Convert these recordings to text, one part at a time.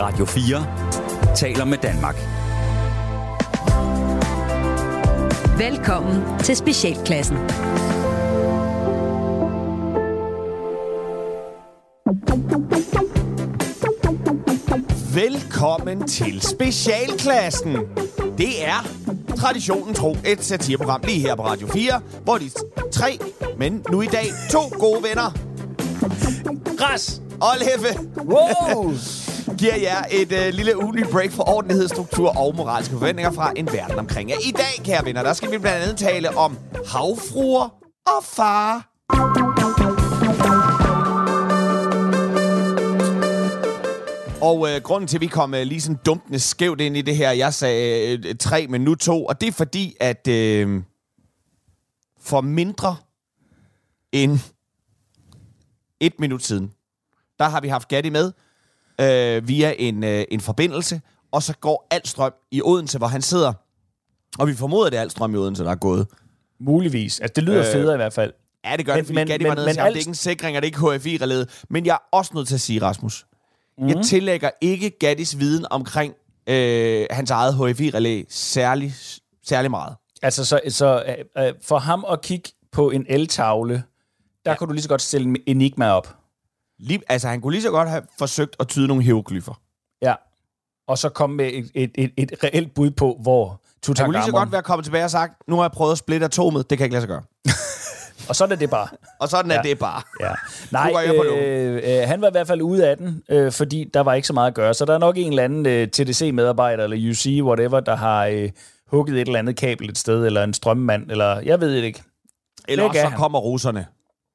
Radio 4 taler med Danmark. Velkommen til Specialklassen. Velkommen til Specialklassen. Det er traditionen tro et satireprogram lige her på Radio 4, hvor de tre, men nu i dag to gode venner, Græs! og Leffe, Wow! Giver jer et øh, lille ugenlig break for ordentlighed, struktur og moralske forventninger fra en verden omkring jer. I dag, kære venner, der skal vi blandt andet tale om havfruer og far. Og øh, grunden til, at vi kom øh, lige sådan dumpende skævt ind i det her, jeg sagde øh, tre, men nu to, og det er fordi, at øh, for mindre end et minut siden, der har vi haft Gatti med øh, via en, øh, en forbindelse, og så går alt strøm i Odense, hvor han sidder. Og vi formoder, det er alt strøm i Odense, der er gået. Muligvis. Altså, det lyder Øh, federe i hvert fald. Ja, det gør Men- det, fordi men- Gatti men- var nede men "Jamen, alt- det er ikke en sikring, og det er ikke HFI-relæet. Men jeg er også nødt til at sige, Rasmus, mm. jeg tillægger ikke Gattis viden omkring øh, hans eget HFI-relæ særlig, særlig meget. Altså, så, så øh, øh, for ham at kigge på en eltavle, der ja. kunne du lige så godt stille en enigma op. Lige, altså, han kunne lige så godt have forsøgt at tyde nogle hieroglyffer. Ja. Og så komme med et, et, et, et reelt bud på, hvor Han kunne lige så Tutankhamon... godt være kommet tilbage og sagt, nu har jeg prøvet at splitte atomet, det kan jeg ikke lade sig gøre. Og sådan er det bare. Og sådan er Ja. det bare. Ja. Nej, øh, øh, han var i hvert fald ude af den, øh, fordi der var ikke så meget at gøre. Så der er nok en eller anden øh, TDC-medarbejder, eller UC, whatever, der har øh, hugget et eller andet kabel et sted, eller en strømmand, eller jeg ved det ikke. Eller Det også så kommer russerne.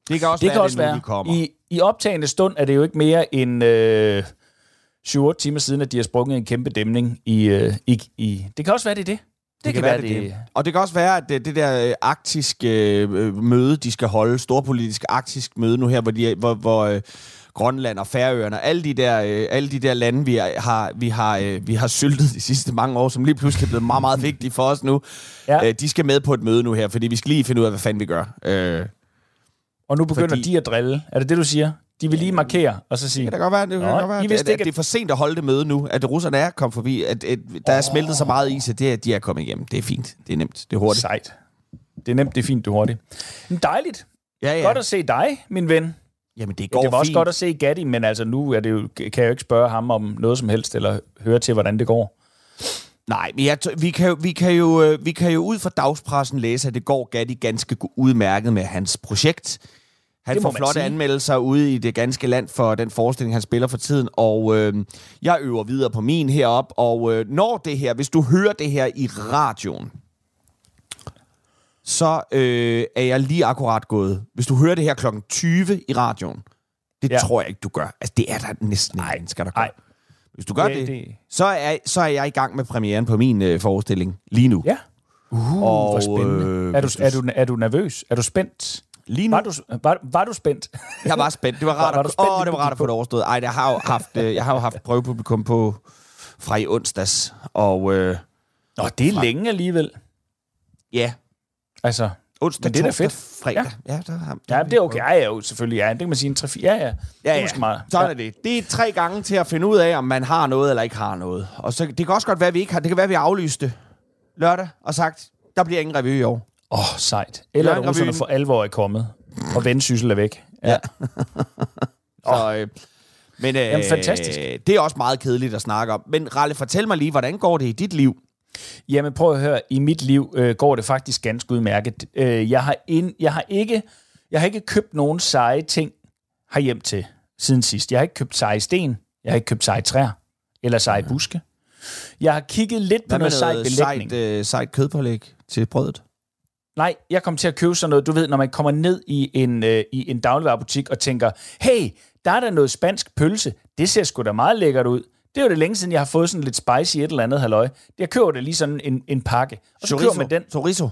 Det kan også Det være, kan også være. de kommer. I, I optagende stund er det jo ikke mere end øh, 7-8 timer siden, at de har sprunget en kæmpe dæmning i, øh, i, i... Det kan også være, det er det. Det, kan, være, det. det. Og det kan også være, at det, det der øh, arktiske øh, møde, de skal holde, storpolitisk arktisk møde nu her, hvor, de, hvor, hvor øh, Grønland og Færøerne, alle de der, øh, alle de der lande, vi har, vi, har, øh, vi har syltet de sidste mange år, som lige pludselig er blevet meget, meget vigtige for os nu, Ja. øh, de skal med på et møde nu her, fordi vi skal lige finde ud af, hvad fanden vi gør. Øh, Og nu begynder Fordi- de at drille. Er det det, du siger? De vil lige markere, og så sige... det kan da godt være, det, kan Nå, godt være I at, at, det er for sent at holde det møde nu, at russerne er kommet forbi, at, at der er smeltet så meget is, at det, at de er kommet igennem. Det er fint, det er nemt, det er hurtigt. Sejt. Det er nemt, det er fint, du er hurtigt. Men dejligt. Ja, Ja. Godt at se dig, min ven. Jamen, det Ja, går det var også fint. godt at se Gatti, men altså nu er det jo, kan jeg jo ikke spørge ham om noget som helst, eller høre til, hvordan det går. Nej, men jeg, vi, kan jo, vi, kan jo, øh, vi kan jo ud fra dagspressen læse, at det går Gatti ganske udmærket med hans projekt. Han Det får flotte sige. anmeldelser ude i det ganske land for den forestilling, han spiller for tiden, og øh, jeg øver videre på min herop, og øh, når det her, hvis du hører det her i radioen, så øh, er jeg lige akkurat gået. Hvis du hører det her klokken 20 i radioen, det ja. Tror jeg ikke, du gør. Altså, det er der næsten ingen mennesker, der gør. Nej. Hvis du gør det, Det- det, Så, er, så er jeg i gang med premieren på min øh, forestilling lige nu. Ja. Uh, Og, hvor spændende. øh, er, du- er, du, er du nervøs? Er du spændt? Lige nu, Var du, var, var du spændt? jeg var spændt. Det var Var- rart, var at, du spændt, åh, det var rart at få det overstået. Ej, jeg har jo haft, øh, jeg har jo haft prøvepublikum på fra i onsdags, og øh, Nå, det er længe alligevel. ja, Altså, onsdag, Men det er da fedt. fredag. Ja, der, har, ja, det er okay. Ja, ja, jo, selvfølgelig. Ja, det kan man sige en 3 Ja, ja. Ja, Det er ja. meget. Sådan Ja. er det. Det er tre gange til at finde ud af, om man har noget eller ikke har noget. Og så, det kan også godt være, at vi ikke har. Det kan være, at vi aflyste lørdag og sagt, der bliver ingen revy i år. Åh, oh, sejt. Eller at russerne for alvor er kommet, og vendsyssel er væk. Ja. Så, øh, men øh, Jamen, fantastisk. det er også meget kedeligt at snakke om. Men Ralle, fortæl mig lige, hvordan går det i dit liv? Jamen prøv at høre, i mit liv øh, går det faktisk ganske udmærket. Øh, jeg, har ind, jeg, har ikke, jeg har ikke købt nogen seje ting herhjem til siden sidst. Jeg har ikke købt seje sten, jeg har ikke købt seje træer eller seje buske. Jeg har kigget lidt på Hvad med noget sej noget belægning. sejt, øh, sejt kødpålæg til brødet? Nej, jeg kom til at købe sådan noget, du ved, når man kommer ned i en, øh, i en dagligvarerbutik og tænker, hey, der er der noget spansk pølse. Det ser sgu da meget lækkert ud. Det er jo det længe siden, jeg har fået sådan lidt spicy et eller andet halløj. Jeg køber det lige sådan en, en pakke. Og så køber man den. Chorizo.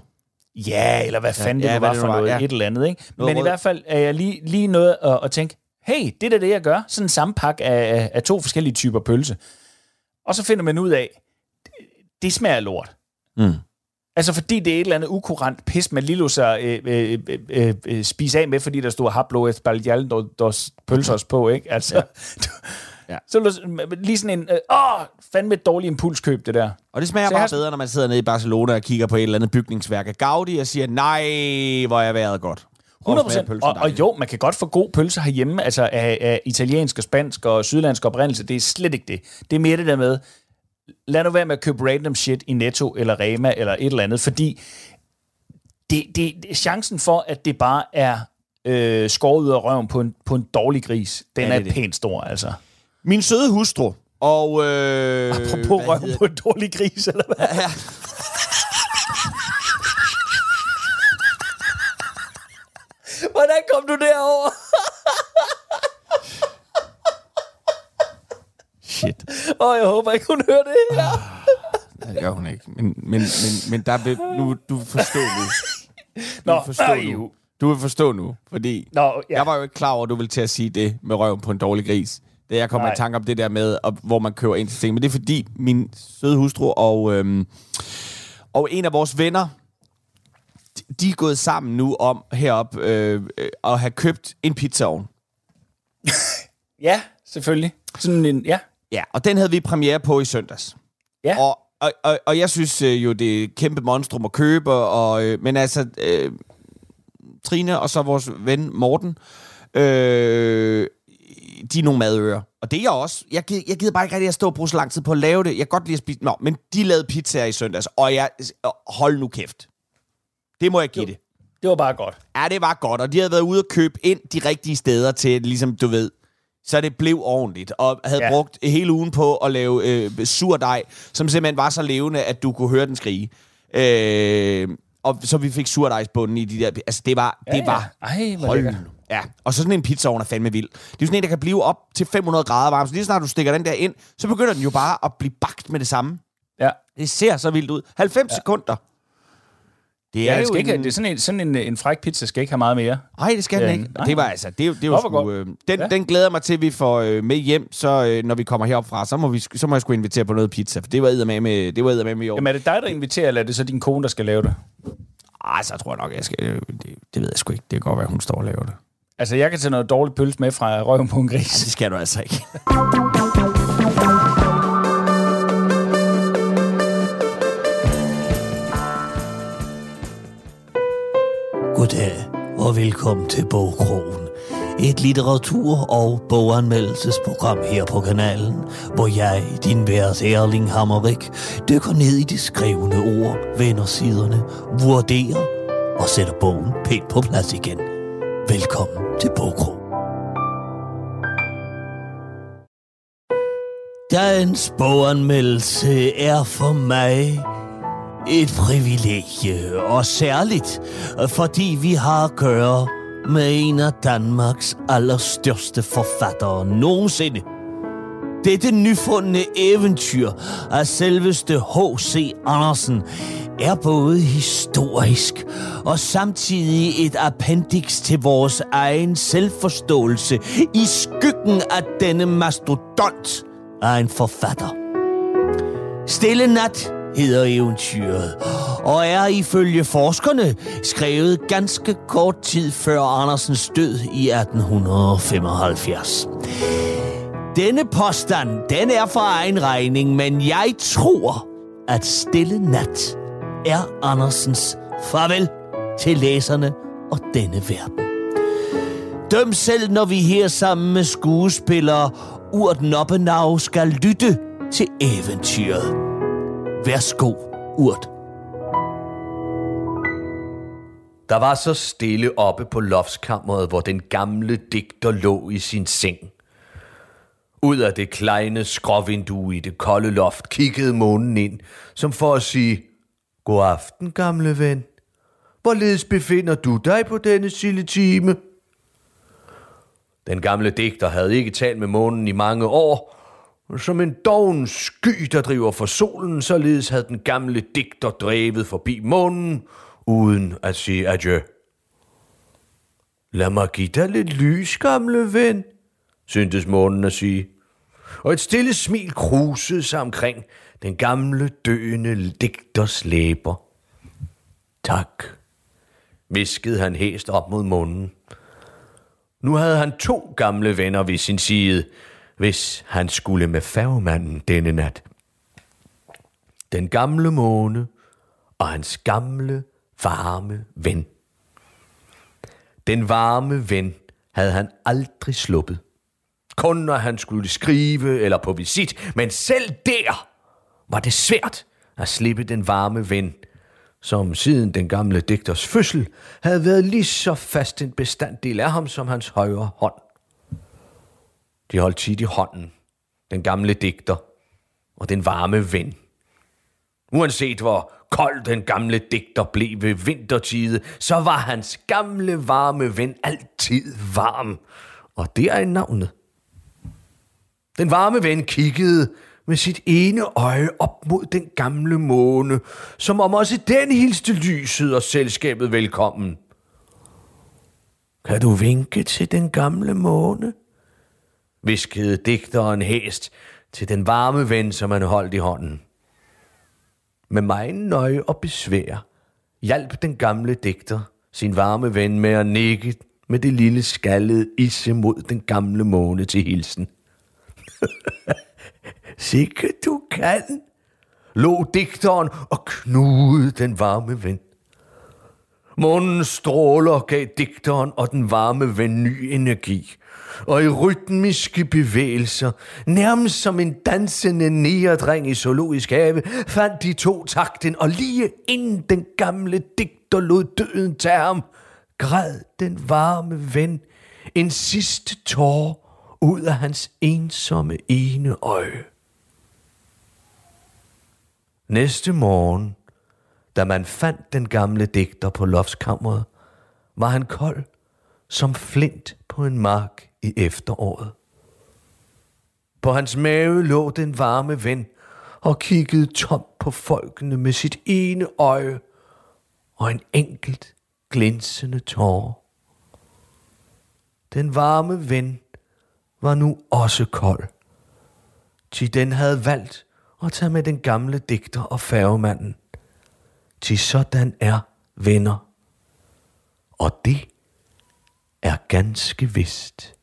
Ja, eller hvad fanden ja, ja, det hvad var det for var, noget, ja. et eller andet, ikke? Noget Men i rød. hvert fald er jeg lige, lige noget at, at tænke, hey, det er da det, jeg gør. Sådan en sammenpak af, af, to forskellige typer pølse. Og så finder man ud af, det, det smager lort. Mm. Altså fordi det er et eller andet ukurant pis, man lige lå sig øh, øh, øh, øh, øh, spise af med, fordi der stod haplo et baljaldos pølsers på, ikke? Altså, ja. Ja. Så er det lige sådan en, øh, åh, fandme et dårligt impulskøb, det der. Og det smager Så bare har- bedre, når man sidder nede i Barcelona og kigger på et eller andet bygningsværk af Gaudi og siger, nej, hvor er vejret godt. Og 100 smager procent. pølsen Og, og dejligt. jo, man kan godt få god pølse herhjemme, altså af, af italiensk og spansk og sydlandsk oprindelse. Det er slet ikke det. Det er mere det der med, lad nu være med at købe random shit i Netto eller Rema eller et eller andet, fordi det, det, det, chancen for, at det bare er øh, skåret ud af røven på en, på en dårlig gris, den Ja, ja, det er er pænt stor, altså. Min søde hustru, og... Øh, Apropos røven hedder på en dårlig gris, eller hvad? Ja. Hvordan kom du derover? Åh, jeg håber ikke, hun hører det her. Det gør hun ikke. Men, men, men, men der vil, nu, du vil forstå nu. Du Nå, vil forstå øh, nu. Du vil forstå nu, fordi Nå, ja. jeg var jo ikke klar over, at du ville til at sige det med røven på en dårlig gris. Det jeg kommer Nej. i tanke om det der med, op, hvor man køber ind til ting. Men det er fordi min søde hustru og, øhm, og en af vores venner, de- de er gået sammen nu om herop øh, øh, at have købt en pizzaovn. Ja, selvfølgelig. Sådan en, ja. Ja, og den havde vi premiere på i søndags. Ja. Og, og, og, og jeg synes øh, jo, det er et kæmpe monstrum at købe, og, øh, men altså, øh, Trine og så vores ven Morten, øh, de er nogle madører. Og det er jeg også. Jeg, gid- jeg gider bare ikke rigtig at stå og bruge så lang tid på at lave det. Jeg kan godt lide at spise... Nå, men de lavede pizzaer i søndags, og jeg... Hold nu kæft. Det må jeg give det. Det var bare godt. Ja, det var godt, og de havde været ude og købe ind de rigtige steder til, ligesom du ved, så det blev ordentligt, og havde ja. Brugt hele ugen på at lave øh, surdej, som simpelthen var så levende, at du kunne høre den skrige. Øh, og så vi fik surdejsbunden i de der... Altså, det var... Ja, det var ja. Ej, hvor Hold. Ja, og så sådan en pizzaovn er fandme vild. Det er sådan en, der kan blive op til 500 grader varm. Så lige snart du stikker den der ind, så begynder den jo bare at blive bagt med det samme. Ja. Det ser så vildt ud. 90 ja. sekunder. Det Ja, er det, jo skal ikke, en... det er sådan en, sådan en, en fræk pizza skal ikke have meget mere. Nej, det skal den Ja, ikke. nej. Det var altså, det, er jo- det er jo Nå, hvor sgu, øh, den, ja. Ja. den glæder mig til, vi får øh, med hjem, så øh, når vi kommer herop fra, så må, vi, så må jeg sgu invitere på noget pizza, for det var med med, det var med i år. Jamen er det dig, der inviterer, eller er det så din kone, der skal lave det? Ej, så tror jeg nok, jeg skal, øh, det, det ved jeg sgu ikke. Det kan godt være, hun står og laver det. Altså, jeg kan tage noget dårligt pølse med fra røven på en gris. det skal du altså ikke. Goddag og velkommen til Bogkrogen. Et litteratur- og boganmeldelsesprogram her på kanalen, hvor jeg, din vært Erling Hammerik, dykker ned i de skrevne ord, vender siderne, vurderer og sætter bogen pænt på plads igen. Velkommen til Bogkrogen. Dagens boganmeldelse er for mig et privilegie, og særligt, fordi vi har at gøre med en af Danmarks allerstørste forfattere nogensinde. Dette nyfundne eventyr af selveste H.C. Andersen er både historisk og samtidig et appendix til vores egen selvforståelse i skyggen af denne mastodont af en forfatter. Stille Nat hedder eventyret, og er ifølge forskerne skrevet ganske kort tid før Andersens død i 1875. Denne påstand, den er for egen regning, men jeg tror, at Stille Nat er Andersens farvel til læserne og denne verden. Døm selv, når vi her sammen med skuespillere Urt Noppenau skal lytte til eventyret. Værsgo, Urt. Der var så stille oppe på loftskammeret, hvor den gamle digter lå i sin seng. Ud af det kleine skråvindue i det kolde loft kiggede månen ind, som for at sige, God aften, gamle ven. Hvorledes befinder du dig på denne sille time? Den gamle digter havde ikke talt med månen i mange år. Som en doven sky, der driver for solen, således havde den gamle digter drevet forbi månen, uden at sige adieu. Lad mig give dig lidt lys, gamle ven, syntes månen at sige. Og et stille smil krusede sig omkring den gamle døende digters læber. Tak, viskede han hæst op mod månen. Nu havde han to gamle venner ved sin side hvis han skulle med færgemanden denne nat. Den gamle måne og hans gamle, varme ven. Den varme ven havde han aldrig sluppet. Kun når han skulle skrive eller på visit, men selv der var det svært at slippe den varme ven, som siden den gamle digters fødsel havde været lige så fast en bestanddel af ham som hans højre hånd. De holdt tit i hånden, den gamle digter og den varme ven. Uanset hvor kold den gamle digter blev ved vintertide, så var hans gamle varme ven altid varm. Og det er navnet. Den varme ven kiggede med sit ene øje op mod den gamle måne, som om også den hilste lyset og selskabet velkommen. Kan du vinke til den gamle måne? Viskede digteren hæst til den varme ven, som han holdt i hånden. Med mig nøje og besvær hjalp den gamle digter sin varme ven med at nikke med det lille skaldede isse mod den gamle måne til hilsen. Sikke du kan, lå digteren og knugede den varme ven. Månen stråler gav digteren og den varme ven ny energi, og i rytmiske bevægelser, nærmest som en dansende nærdreng i zoologisk have, fandt de to takten, og lige inden den gamle digter lod døden tage ham, græd den varme ven en sidste tår ud af hans ensomme ene øje. Næste morgen, da man fandt den gamle digter på loftskammeret, var han kold som flint på en mark i efteråret. På hans mave lå den varme ven og kiggede tomt på folkene med sit ene øje og en enkelt glinsende tårer. Den varme ven var nu også kold. Til den havde valgt at tage med den gamle digter og færgemanden. Til sådan er venner. Og det er ganske vist.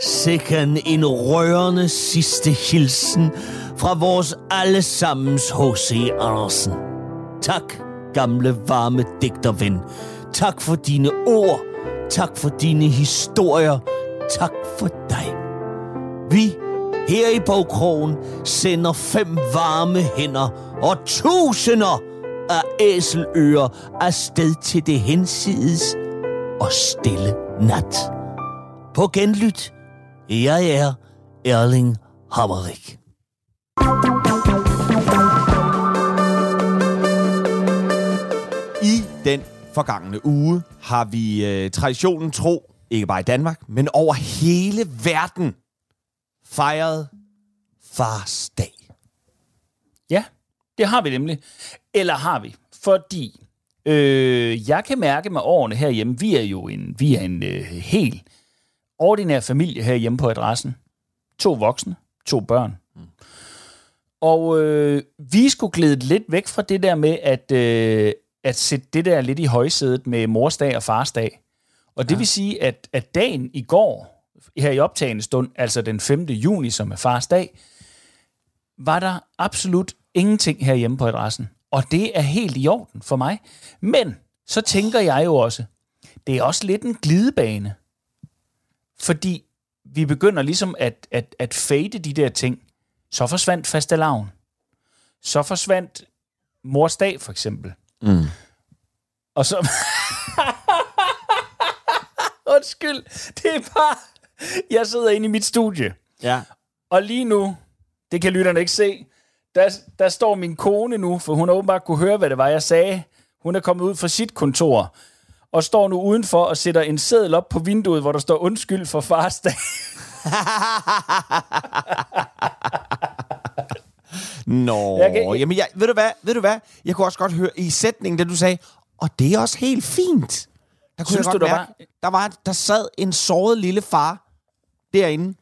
Sikken en rørende sidste hilsen fra vores allesammens H.C. Andersen. Tak, gamle varme digterven. Tak for dine ord. Tak for dine historier. Tak for dig. Vi her i Bogkrogen sender fem varme hænder og tusinder af æselører afsted til det hensides og stille nat. På genlyt, jeg er Erling Hammerik. I den forgangne uge har vi øh, traditionen tro, ikke bare i Danmark, men over hele verden, fejret fars dag. Ja, det har vi nemlig. Eller har vi? Fordi øh, jeg kan mærke med årene herhjemme, vi er jo en, vi er en øh, helt ordinær familie herhjemme på adressen. To voksne, to børn. Mm. Og øh, vi skulle glide lidt væk fra det der med at, øh, at sætte det der lidt i højsædet med morsdag og farsdag. Og det ja. vil sige, at, at dagen i går, her i optagende stund, altså den 5. juni, som er fars dag, var der absolut ingenting herhjemme på adressen. Og det er helt i orden for mig. Men så tænker jeg jo også, det er også lidt en glidebane. Fordi vi begynder ligesom at, at, at fade de der ting. Så forsvandt fastelavn. Så forsvandt mors dag, for eksempel. Mm. Og så... Undskyld, det er bare... Jeg sidder inde i mit studie, Ja. og lige nu, det kan lytterne ikke se, der, der står min kone nu, for hun har åbenbart kunne høre, hvad det var, jeg sagde. Hun er kommet ud fra sit kontor, og står nu udenfor og sætter en seddel op på vinduet, hvor der står undskyld for fars dag. Nå, Jeg kan- jamen jeg, ved du hvad, ved du hvad, jeg kunne også godt høre i sætningen, da du sagde, og det er også helt fint. Der kunne Synes jeg du, godt der mærke, der, var, der sad en såret lille far derinde.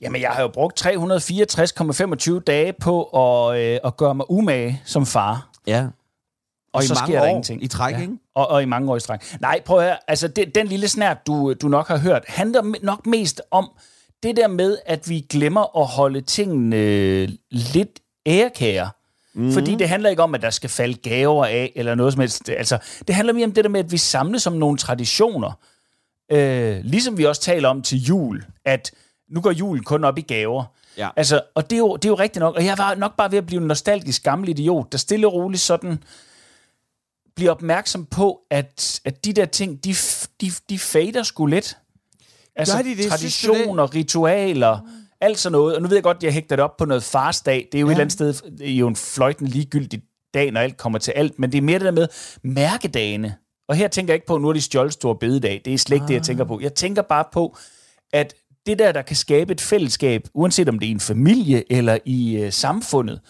Jamen, jeg har jo brugt 364,25 dage på at, øh, at gøre mig umage som far. Ja. Og, i så mange sker der år ingenting. i træk, Ja. ikke? Og, og i mange år i stræk. Nej, prøv at høre. Altså, det, den lille snært, du, du nok har hørt, handler nok mest om det der med, at vi glemmer at holde tingene lidt ærekære. Mm. Fordi det handler ikke om, at der skal falde gaver af, eller noget som helst. Altså, det handler mere om det der med, at vi samles om nogle traditioner. Øh, ligesom vi også taler om til jul, at nu går julen kun op i gaver. Ja. Altså, og det er, jo, det er jo rigtigt nok. Og jeg var nok bare ved at blive en nostalgisk gammel idiot, der stille og roligt sådan bliver opmærksom på, at, at de der ting, de, de, de fader sgu lidt. Altså, de det? Traditioner, ritualer, alt sådan noget. Og nu ved jeg godt, at jeg hægter det op på noget farsdag. Det er jo ja. et eller andet sted, det er jo en fløjtende ligegyldig dag, når alt kommer til alt. Men det er mere det der med mærkedagene. Og her tænker jeg ikke på, at nu er de stjålet store bededag. Det er slet ikke ah. det, jeg tænker på. Jeg tænker bare på, at det der, der kan skabe et fællesskab, uanset om det er i en familie eller i øh, samfundet,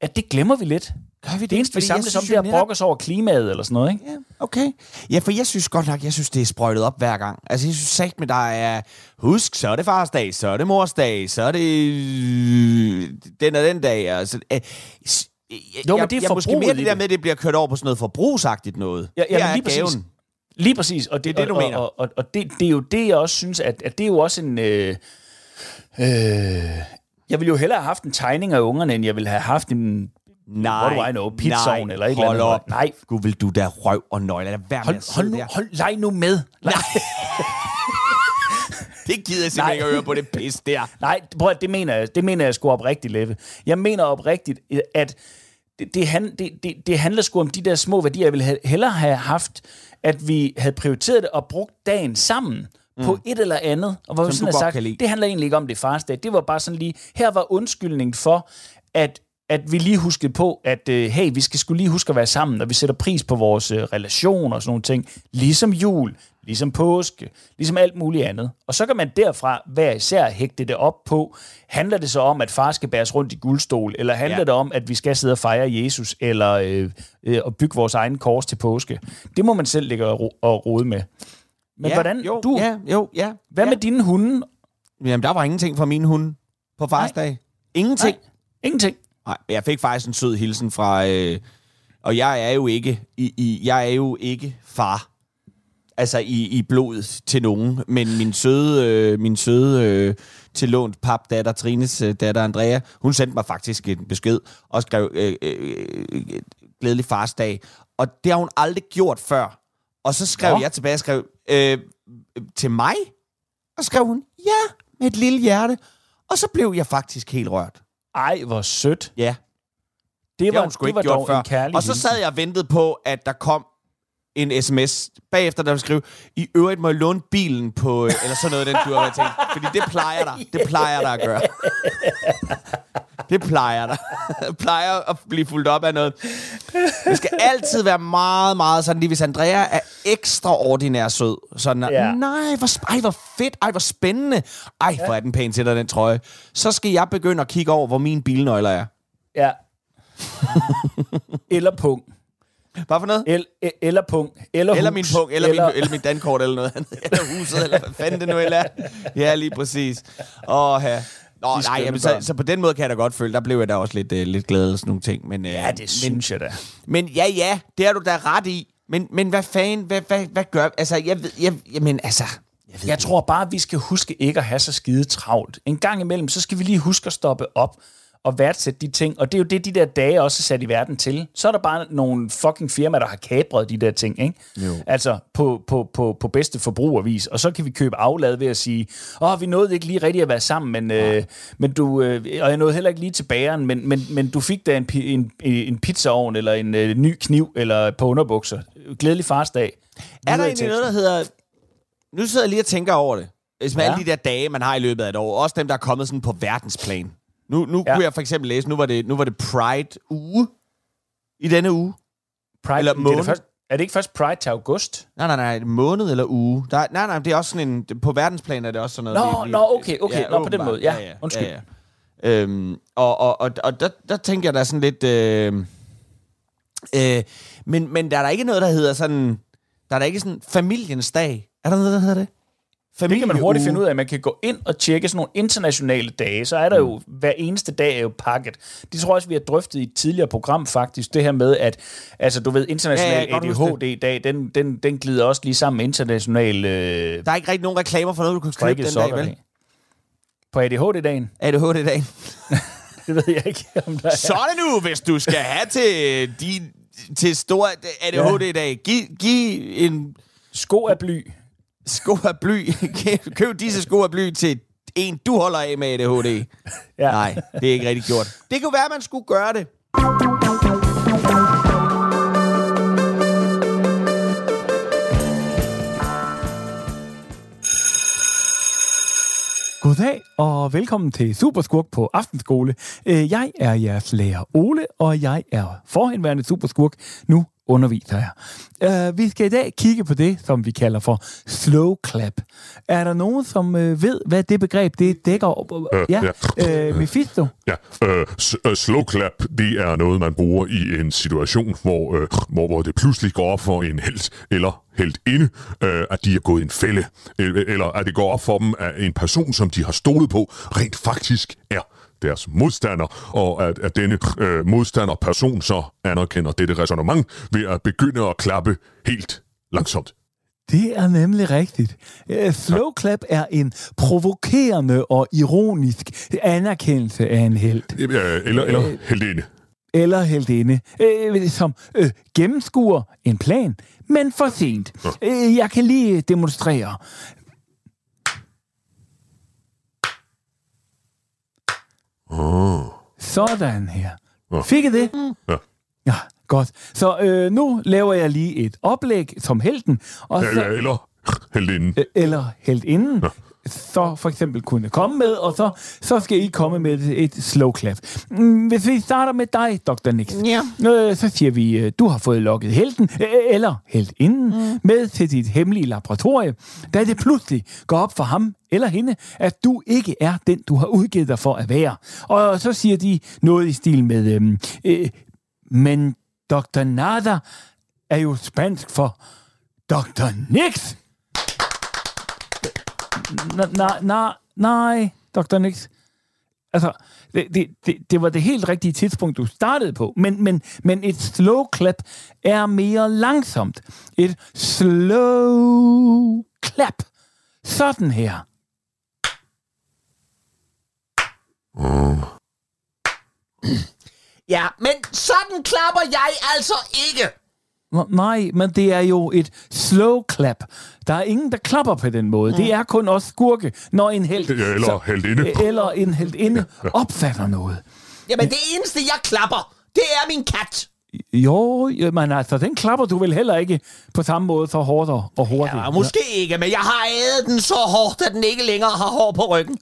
at det glemmer vi lidt. Gør vi det? Det eneste, vi jeg samles om, det er at brokke os over klimaet eller sådan noget, ikke? Ja, okay. Ja, for jeg synes godt nok, jeg synes, det er sprøjtet op hver gang. Altså, jeg synes sagt med, der er, husk, så er det farsdag, så er det morsdag, så er det øh, den og den dag. Altså, øh, jeg, Jo, men jeg, det er jeg, måske forbruget mere det der det. med, at det bliver kørt over på sådan noget forbrugsagtigt noget. Ja, er lige præcis. gaven. Lige præcis. Og Det er det, du og, mener. Og, og, og det, det er jo det, jeg også synes, at, at det er jo også en... Øh, øh, jeg ville jo hellere have haft en tegning af ungerne, end jeg ville have haft en Nej, What do I know, pizzaovn nej, eller et eller hold andet. Op. Nej. Gud, vil du der røv og nøgler. Lad være med at Hold, hold, nu, der. hold, leg nu med. Leg. Det gider jeg simpelthen Nej. ikke at høre på det pis der. Nej, prøv at, det mener jeg, det mener jeg sgu oprigtigt, Leffe. Jeg mener oprigtigt, at det, det, han, det, det, det handler sgu om de der små værdier. Jeg ville have, hellere have haft, at vi havde prioriteret det og brugt dagen sammen mm. på et eller andet. Og hvor vi Som sådan du har sagt, det handler egentlig ikke om det farsdag. Det var bare sådan lige, her var undskyldning for, at at vi lige huskede på, at øh, hey, vi skal skulle lige huske at være sammen, og vi sætter pris på vores øh, relation og sådan nogle ting. Ligesom jul, ligesom påske, ligesom alt muligt andet. Og så kan man derfra hver især hægte det op på, handler det så om, at far skal bæres rundt i guldstol, eller handler Ja. ja. det om, at vi skal sidde og fejre Jesus, eller øh, øh, og bygge vores egen kors til påske? Det må man selv ligge og, ro- og rode med. Men ja, hvordan, jo, du, Ja, jo, ja. hvad ja. med dine hunde? Jamen, der var ingenting fra min hund på farsdag. Ingenting. Nej, ingenting. Nej, jeg fik faktisk en sød hilsen fra... Øh, og jeg er jo ikke... I, i, jeg er jo ikke far. Altså i, i blodet til nogen. Men min søde, øh, min søde øh, tillånt papdatter, Trines øh, datter Andrea, hun sendte mig faktisk en besked og skrev øh, øh, øh, glædelig farsdag. Og det har hun aldrig gjort før. Og så skrev Nå. jeg tilbage og skrev, øh, til mig? Og skrev hun, ja, med et lille hjerte. Og så blev jeg faktisk helt rørt. Ej, hvor sødt. Ja, Det det var, det ikke var dog før. en kærlig Og så sad jeg og ventede på, at der kom en sms bagefter, der skrive, i øvrigt må jeg låne bilen på, øh, eller sådan noget, den du har tænkt. Fordi det plejer der. Det plejer der at gøre. Det plejer der. Plejer at blive fuldt op af noget. Det skal altid være meget, meget sådan, lige hvis Andrea er ekstraordinær sød. Sådan, ja. Ja. nej, hvor, ej, hvor fedt, ej, hvor spændende. Ej, hvor er den pæn til dig, den trøje. Så skal jeg begynde at kigge over, hvor mine bilnøgler er. Ja. eller pung. Hvad for noget? El, e- eller pung. Eller, Eller hus. min punkt, eller, eller... Min, eller mit dankort, eller noget andet. Eller huset, eller hvad fanden det nu er. Ja, lige præcis. Åh, ja. Nå, nej, jamen, så, så, på den måde kan jeg da godt føle, der blev jeg da også lidt, uh, lidt glad eller sådan nogle ting. Men, uh, Ja, det men, synes jeg da. men ja, ja, det har du da ret i. Men, men hvad fanden, hvad, hvad, hvad gør... Altså, jeg ved... Jeg, jamen, altså... Jeg, ved Jeg tror bare, vi skal huske ikke at have så skide travlt. En gang imellem, så skal vi lige huske at stoppe op og værdsætte de ting. Og det er jo det, de der dage også er sat i verden til. Så er der bare nogle fucking firmaer, der har kabret de der ting, ikke? Jo. Altså på, på, på, på bedste forbrugervis. Og så kan vi købe aflad ved at sige, åh, vi nåede ikke lige rigtigt at være sammen, men, øh, men du, øh, og jeg nåede heller ikke lige til bageren, men, men, men du fik da en, en, en pizzaovn, eller en øh, ny kniv, eller på underbukser. Glædelig farsdag. Er der egentlig noget, der hedder... Nu sidder jeg lige og tænker over det. Hvis Ja. ja. alle de der dage, man har i løbet af et år. Også dem, der er kommet sådan på verdensplan. Nu, nu Ja. ja. kunne jeg for eksempel læse, nu var det, nu var det Pride-uge i denne uge. Pride, Eller det er, det måned. først, er det ikke først Pride til august? Nej, nej, nej, måned eller uge. Der, nej, nej, det er også sådan en... På verdensplan er det også sådan noget... Nå, vi- nå, okay, okay. Nå, på den måde. Ja, undskyld. Ja, ja. Øhm, og og, og, og der, der tænker jeg, der er sådan lidt... Øh, øh, men, men der er der ikke noget, der hedder sådan... Der er der ikke sådan familiens dag. Er der noget, der hedder det? Det kan man hurtigt finde ud af. Man kan gå ind og tjekke sådan nogle internationale dage. Så er der jo, hver eneste dag er jo pakket. Det tror jeg også, vi har drøftet i et tidligere program faktisk. Det her med, at altså, du ved, Ja, international ja, huske ADHD-dag, den, den, den glider også lige sammen med international øh, Der er ikke rigtig nogen reklamer for noget, du kan købe den dag, vel? På ADHD-dagen? ADHD-dagen. Det ved jeg ikke, om der er. Så er det nu, hvis du skal have til din til stor ADHD-dag. Giv, giv en Sko af bly. Sko af bly. Køb disse sko af bly til en, du holder af med ADHD. Ja. Nej, det er ikke rigtig gjort. Det kunne være, at man skulle gøre det. Goddag og velkommen til Superskurk på Aftenskole. Øh, Jeg er jeres lærer Ole, og jeg er forhenværende Superskurk. Nu underviser jeg. Øh, Vi skal i dag kigge på det, som vi kalder for slow clap. Er der nogen, som øh, ved, hvad det begreb det dækker? Øh, Ja, ja. øh, Mephisto. Ja, øh, slow clap, det er noget, man bruger i en situation, hvor, øh, hvor, hvor det pludselig går op for en held eller heldinde, øh, at de er gået i en fælde, eller at det går op for dem, at en person, som de har stolet på, rent faktisk er deres modstander, og at, at denne øh, modstanderperson så anerkender dette resonemang ved at begynde at klappe helt langsomt. Det er nemlig rigtigt. Øh, Slow clap er en provokerende og ironisk anerkendelse af en held. Øh, eller, eller heldinde. eller heldinde, øh, som øh, gennemskuer en plan, men for sent. Øh, jeg kan lige demonstrere. Sådan her. Fik I det? Ja. Ja, godt. Så øh, nu laver jeg lige et oplæg som helten, og så, Eller, heldinden. øh, eller heldinden, så for eksempel kunne komme med, og så, så skal I komme med et, et slow clap. Mm, Hvis vi starter med dig, Dr. Nix, Ja. øh, så siger vi, øh, du har fået lukket helten, øh, eller heldinden, mm. med til dit hemmelige laboratorie, da det pludselig går op for ham eller hende, at du ikke er den, du har udgivet dig for at være. Og så siger de noget i stil med, øh, øh, men Dr. Nada er jo spansk for Dr. Nix. Nej, nej, nej, Dr. Nix. Altså, det, det, det, det var det helt rigtige tidspunkt, du startede på. Men, men, men et slow clap er mere langsomt. Et slow clap. Sådan her. Ja, men sådan klapper jeg altså ikke. Nej, men det er jo et slow clap. Der er ingen, der klapper på den måde. Det er kun os skurke, når en held... Ja, eller heldinde. Eller en heldinde opfatter noget. Jamen, det eneste, jeg klapper, det er min kat. Jo, men altså, den klapper du vel heller ikke på samme måde så hårdt og og hurtigt. Ja, måske ikke, men jeg har ædet den så hårdt, at den ikke længere har hår på ryggen.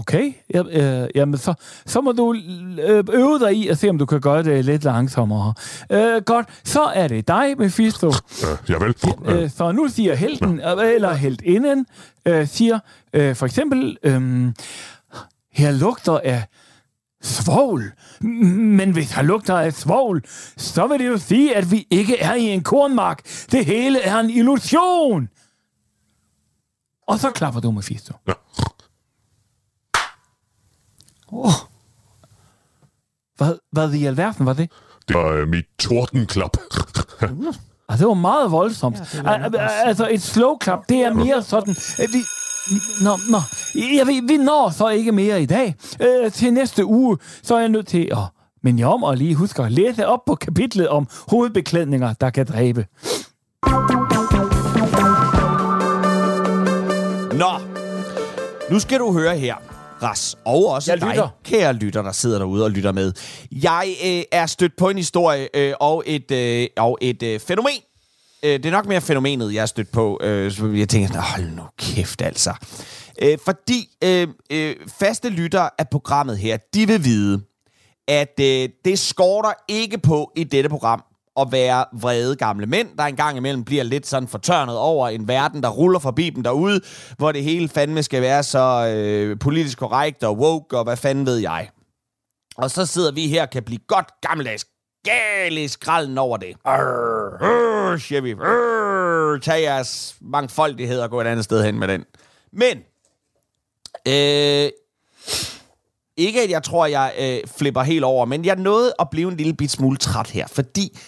Okay, ja, øh, jamen så, så må du øh, øve dig i at se, om du kan gøre det lidt langsommere. Øh, godt, så er det dig, Mephisto. Øh, javel. Øh, så nu siger helten, øh, eller heltinden, øh, siger øh, for eksempel, øh, her lugter af svovl. Men hvis her lugter af svovl, så vil det jo sige, at vi ikke er i en kornmark. Det hele er en illusion. Og så klapper du, Mephisto. Ja. Oh. Hvad, hvad i alverden var det? Det var øh, mit tordenklap. Altså, det var meget voldsomt. Ja, altså, et slow clap, det er mere sådan... At vi, Nå, nå. Ja, vi, vi når så ikke mere i dag. Øh, til næste uge, så er jeg nødt til at minde jer om at lige huske at læse op på kapitlet om hovedbeklædninger, der kan dræbe. Nå, nu skal du høre her, Ras, og også Jeg dig, lytter. kære lytter, der sidder derude og lytter med. Jeg øh, er stødt på en historie øh, og et, øh, og et øh, fænomen. Øh, det er nok mere fænomenet, jeg er stødt på. Øh, så jeg tænker hold nu kæft altså. Øh, fordi øh, øh, faste lyttere af programmet her, de vil vide, at øh, det skorter ikke på i dette program at være vrede gamle mænd, der engang imellem bliver lidt sådan fortørnet over en verden, der ruller forbi dem derude, hvor det hele fandme skal være så øh, politisk korrekt og woke, og hvad fanden ved jeg. Og så sidder vi her og kan blive godt gammeldags gale i skralden over det. Arr, arr, siger vi. Arr, tag jeres mangfoldighed og gå et andet sted hen med den. Men, øh, ikke at jeg tror, jeg øh, flipper helt over, men jeg nåede at blive en lille bit smule træt her, fordi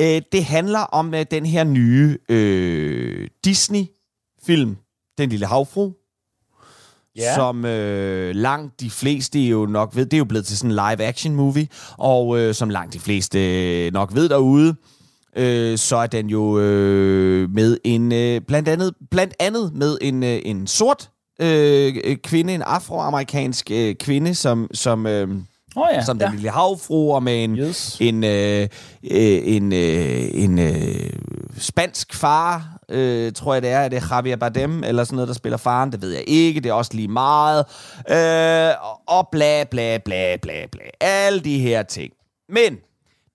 øh, det handler om øh, den her nye øh, Disney-film, Den Lille Havfru, ja. som øh, langt de fleste jo nok ved, det er jo blevet til sådan en live-action movie, og øh, som langt de fleste øh, nok ved derude, øh, så er den jo øh, med en, øh, blandt, andet, blandt andet med en, øh, en sort øh, kvinde, en afroamerikansk øh, kvinde, som... som øh, Oh ja, som den ja. lille havfru, og med en, Yes. en, øh, øh, en, øh, en øh, spansk far, øh, tror jeg det er. Er det Javier Bardem, eller sådan noget, der spiller faren? Det ved jeg ikke. Det er også lige meget. Øh, og- og bla, bla, bla, bla, bla. Alle de her ting. Men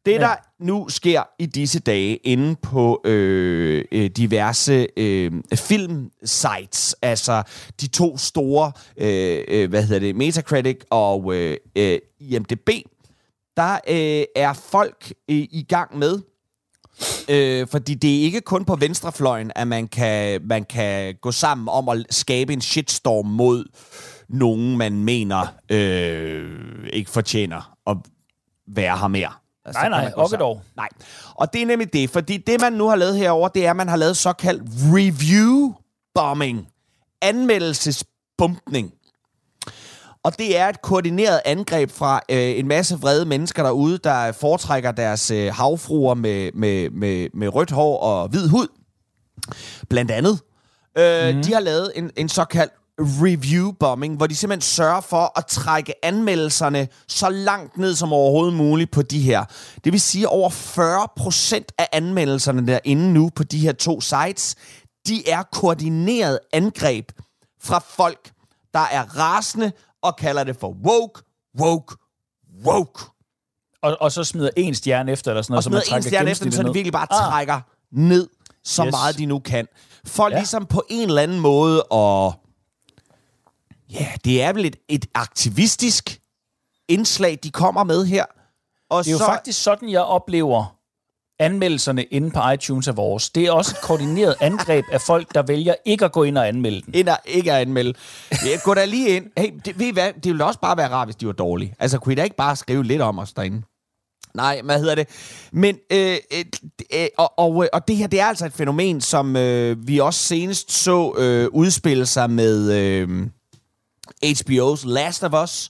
det, Men- der nu sker i disse dage inde på øh, øh, diverse øh, filmsites, altså de to store, øh, øh, hvad hedder det, Metacritic og øh, øh, IMDb, der øh, er folk øh, i gang med, øh, fordi det er ikke kun på venstrefløjen, at man kan, man kan gå sammen om at skabe en shitstorm mod nogen, man mener øh, ikke fortjener at være her mere. Altså, Nej, nej, sammen. dog. Nej, og det er nemlig det, fordi det, man nu har lavet herover, det er, at man har lavet såkaldt review-bombing. Anmeldelsesbumpning. Og det er et koordineret angreb fra øh, en masse vrede mennesker derude, der foretrækker deres øh, havfruer med, med, med, med rødt hår og hvid hud. Blandt andet. Øh, mm. De har lavet en, en såkaldt review-bombing, hvor de simpelthen sørger for at trække anmeldelserne så langt ned som overhovedet muligt på de her. Det vil sige, at over 40% af anmeldelserne derinde nu på de her to sites, de er koordineret angreb fra folk, der er rasende og kalder det for woke, woke, woke. Og, og så smider en stjerne efter, eller sådan noget, Og så man smider en trækker stjerne efter så de gennemsnittet virkelig bare. Ah. trækker ned så Yes. meget, de nu kan. For Ja. ligesom på en eller anden måde at... Ja, det er vel et, et aktivistisk indslag, de kommer med her. Og Det er jo så, faktisk sådan, jeg oplever anmeldelserne inde på iTunes af vores. Det er også et koordineret angreb af folk, der vælger ikke at gå ind og anmelde den. ind og ikke at anmelde. Ja, Gå da lige ind. Hey, det, ved I hvad? det ville også bare være rart, hvis de var dårlige. Altså, kunne I da ikke bare skrive lidt om os derinde? Nej, hvad hedder det? Men, øh, øh, og, og, og det her, det er altså et fænomen, som øh, vi også senest så øh, udspille sig med øh, HBO's Last of Us.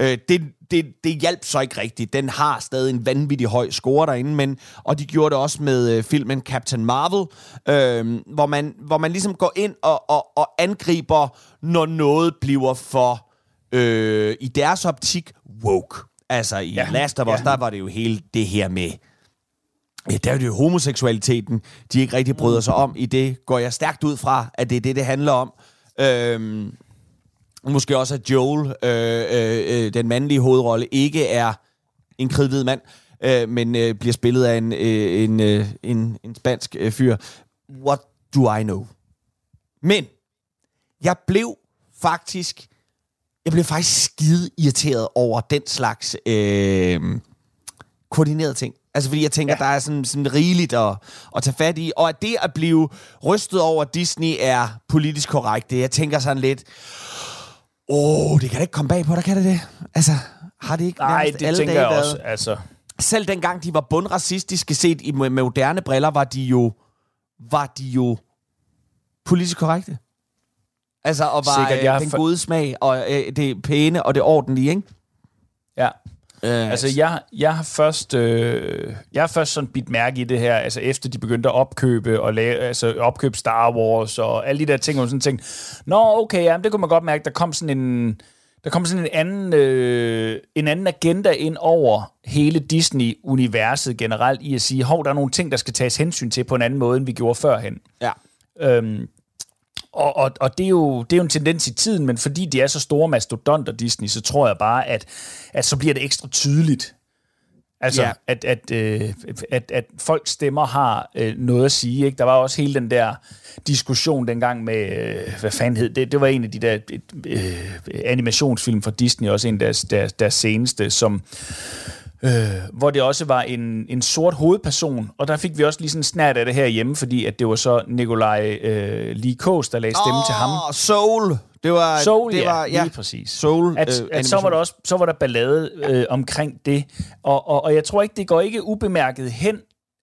Øh, det, det, det hjalp så ikke rigtigt. Den har stadig en vanvittig høj score derinde, men, og de gjorde det også med øh, filmen Captain Marvel, øh, hvor, man, hvor man ligesom går ind og, og, og angriber, når noget bliver for, øh, i deres optik, woke. Altså i ja, Last of Us, ja. der var det jo hele det her med, Ja, der er det jo homoseksualiteten, de ikke rigtig bryder sig om. I det går jeg stærkt ud fra, at det er det, det handler om. Øhm, måske også, at Joel, øh, øh, øh, den mandlige hovedrolle, ikke er en kridhvid mand, øh, men øh, bliver spillet af en, øh, en, øh, en, en spansk øh, fyr. What do I know? Men jeg blev faktisk jeg blev faktisk skide irriteret over den slags øh, koordinerede ting. Altså fordi jeg tænker, ja. der er sådan, sådan rigeligt at, at tage fat i. Og at det at blive rystet over, Disney er politisk korrekt, det jeg tænker sådan lidt, åh, oh, det kan da ikke komme bag på dig, kan det det? Altså, har det ikke Nej, det alle tænker dage jeg været? også. Altså, Selv dengang de var bundracistiske set i, med, moderne briller, var de jo, var de jo politisk korrekte. Altså, og var Sikkert, øh, den for- gode smag, og øh, det pæne, og det ordentlige, ikke? Ja. Altså, jeg, jeg har først, øh, jeg har først sådan bidt mærke i det her, altså efter de begyndte at opkøbe og lave, altså opkøbe Star Wars og alle de der ting, og sådan tænkt, nå, okay, ja, det kunne man godt mærke, der kom sådan en, der kom sådan en anden, øh, en anden agenda ind over hele Disney-universet generelt i at sige, hov, der er nogle ting, der skal tages hensyn til på en anden måde, end vi gjorde førhen. ja. Øhm, og, og, og det, er jo, det er jo en tendens i tiden, men fordi de er så store mastodonter, Disney, så tror jeg bare, at, at så bliver det ekstra tydeligt. Altså, Ja. at, at, øh, at, at folks stemmer har øh, noget at sige. Ikke? Der var også hele den der diskussion dengang med, øh, hvad fanden hed det? Det var en af de der øh, animationsfilm fra Disney, også en af deres, deres, deres seneste, som, øh, hvor det også var en, en sort hovedperson, og der fik vi også lige sådan snært af det her hjemme, fordi at det var så Nikolaj øh, Likås, der lagde stemme til ham. Soul. Det var, Soul, det ja, var, ja, lige præcis. Soul At, øh, at så var der også så var der ballade øh, omkring det, og, og, og jeg tror ikke, det går ikke ubemærket hen,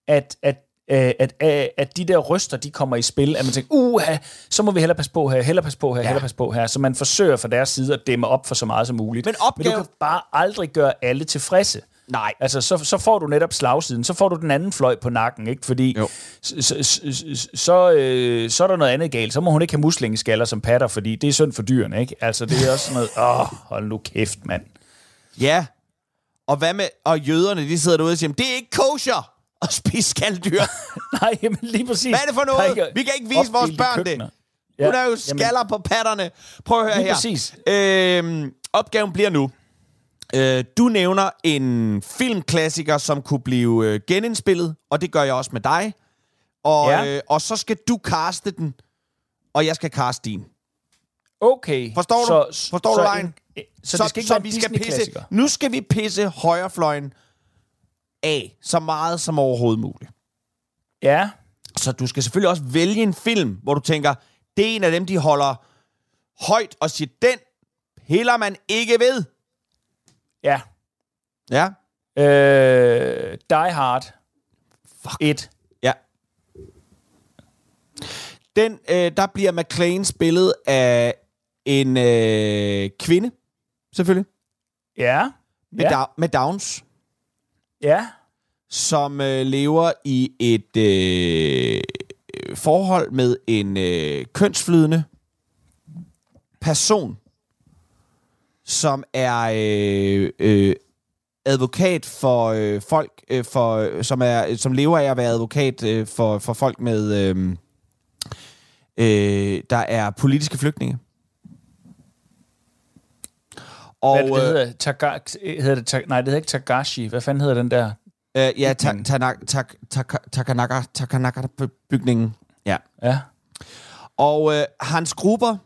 at, at, øh, at, at, at de der røster, de kommer i spil, at man tænker, uha, så må vi hellere passe på her, hellere passe på her, ja. hellere passe på her. Så man forsøger fra deres side at dæmme op for så meget som muligt. Men Men du opgave- kan bare aldrig gøre alle tilfredse. Nej. Altså, så, så får du netop slagsiden, så får du den anden fløj på nakken, ikke? Fordi så, så, så, så, øh, så er der noget andet galt. Så må hun ikke have muslingeskaller som patter, fordi det er synd for dyrene, ikke? Altså, det er også sådan noget, åh, hold nu kæft, mand. Ja. Og hvad med... Og jøderne, de sidder derude og siger, det er ikke kosher at spise skalddyr. Nej, jamen lige præcis. Hvad er det for noget? ikke Vi kan ikke vise vores børn det. Ja. Hun er jo jamen, skaller på patterne. Prøv at høre Lige her. præcis. Øhm, opgaven bliver nu. Øh, du nævner en filmklassiker, som kunne blive øh, genindspillet, og det gør jeg også med dig. Og, Ja. øh, og så skal du kaste den, og jeg skal kaste din. Okay. Forstår du? Så, Forstår så du vejen? En, så, så det skal ikke være en vi skal pisse? Nu skal vi pisse højrefløjen af, så meget som overhovedet muligt. Ja, Så du skal selvfølgelig også vælge en film, hvor du tænker, det er en af dem, de holder højt, og siger, den hælder man ikke ved. Ja. Ja, Øh, Die Hard. Fuck. 1. ja. Den, øh, der bliver McLean spillet af en øh, kvinde, selvfølgelig, Ja. med, Ja. da- med Downs, Ja. som øh, lever i et øh, forhold med en øh, kønsflydende person, som er øh, øh, advokat for øh, folk, øh, for, som, er, som lever af at være advokat øh, for, for folk med, øh, øh, der er politiske flygtninge. Og, Hvad det, det øh, hedder? Taga, hedder det, Ta- nej, det hedder ikke Tagashi. Hvad fanden hedder den der? Øh, ja, ta-. Tanak- Tak- Tak- Takanaka, Takanaka-bygningen. Ja. Ja. Og øh, hans grupper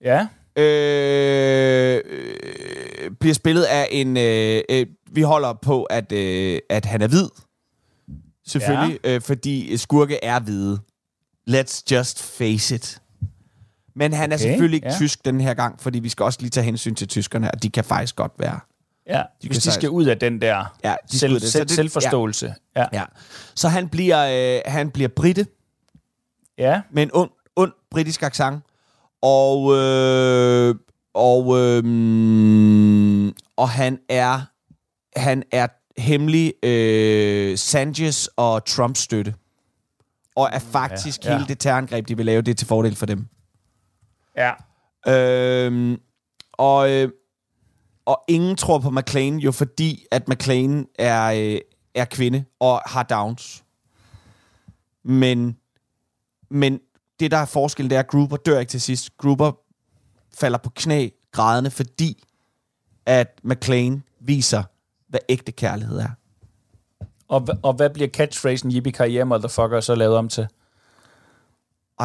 Ja. Øh, øh, bliver spillet af en... Øh, øh, vi holder på, at, øh, at han er hvid. Selvfølgelig, ja. øh, fordi skurke er hvide. Let's just face it. Men han er Okay, selvfølgelig ikke ja. tysk den her gang, fordi vi skal også lige tage hensyn til tyskerne, og de kan faktisk godt være. Ja. kan Hvis de skal ud af den der Ja, de selv, det. Selv, det- selvforståelse. Ja. Ja. Så han bliver, øh, han bliver britte, Ja. med en ond, ond britisk accent. Og, øh, og, øh, og han er han er hemmelig øh, Sanchez og Trumps støtte. Og er faktisk ja, ja. hele det terrorangreb, de vil lave, det er til fordel for dem. Ja. Øhm, og, øh, og ingen tror på McLean, jo fordi, at McLean er, øh, er kvinde og har downs. Men, men det, der er forskel, det er, at Gruber dør ikke til sidst. Gruber falder på knæ grædende, fordi at McLean viser, hvad ægte kærlighed er. Og, og hvad bliver catchphrasen Yippie Karriere Motherfucker så lavet om til?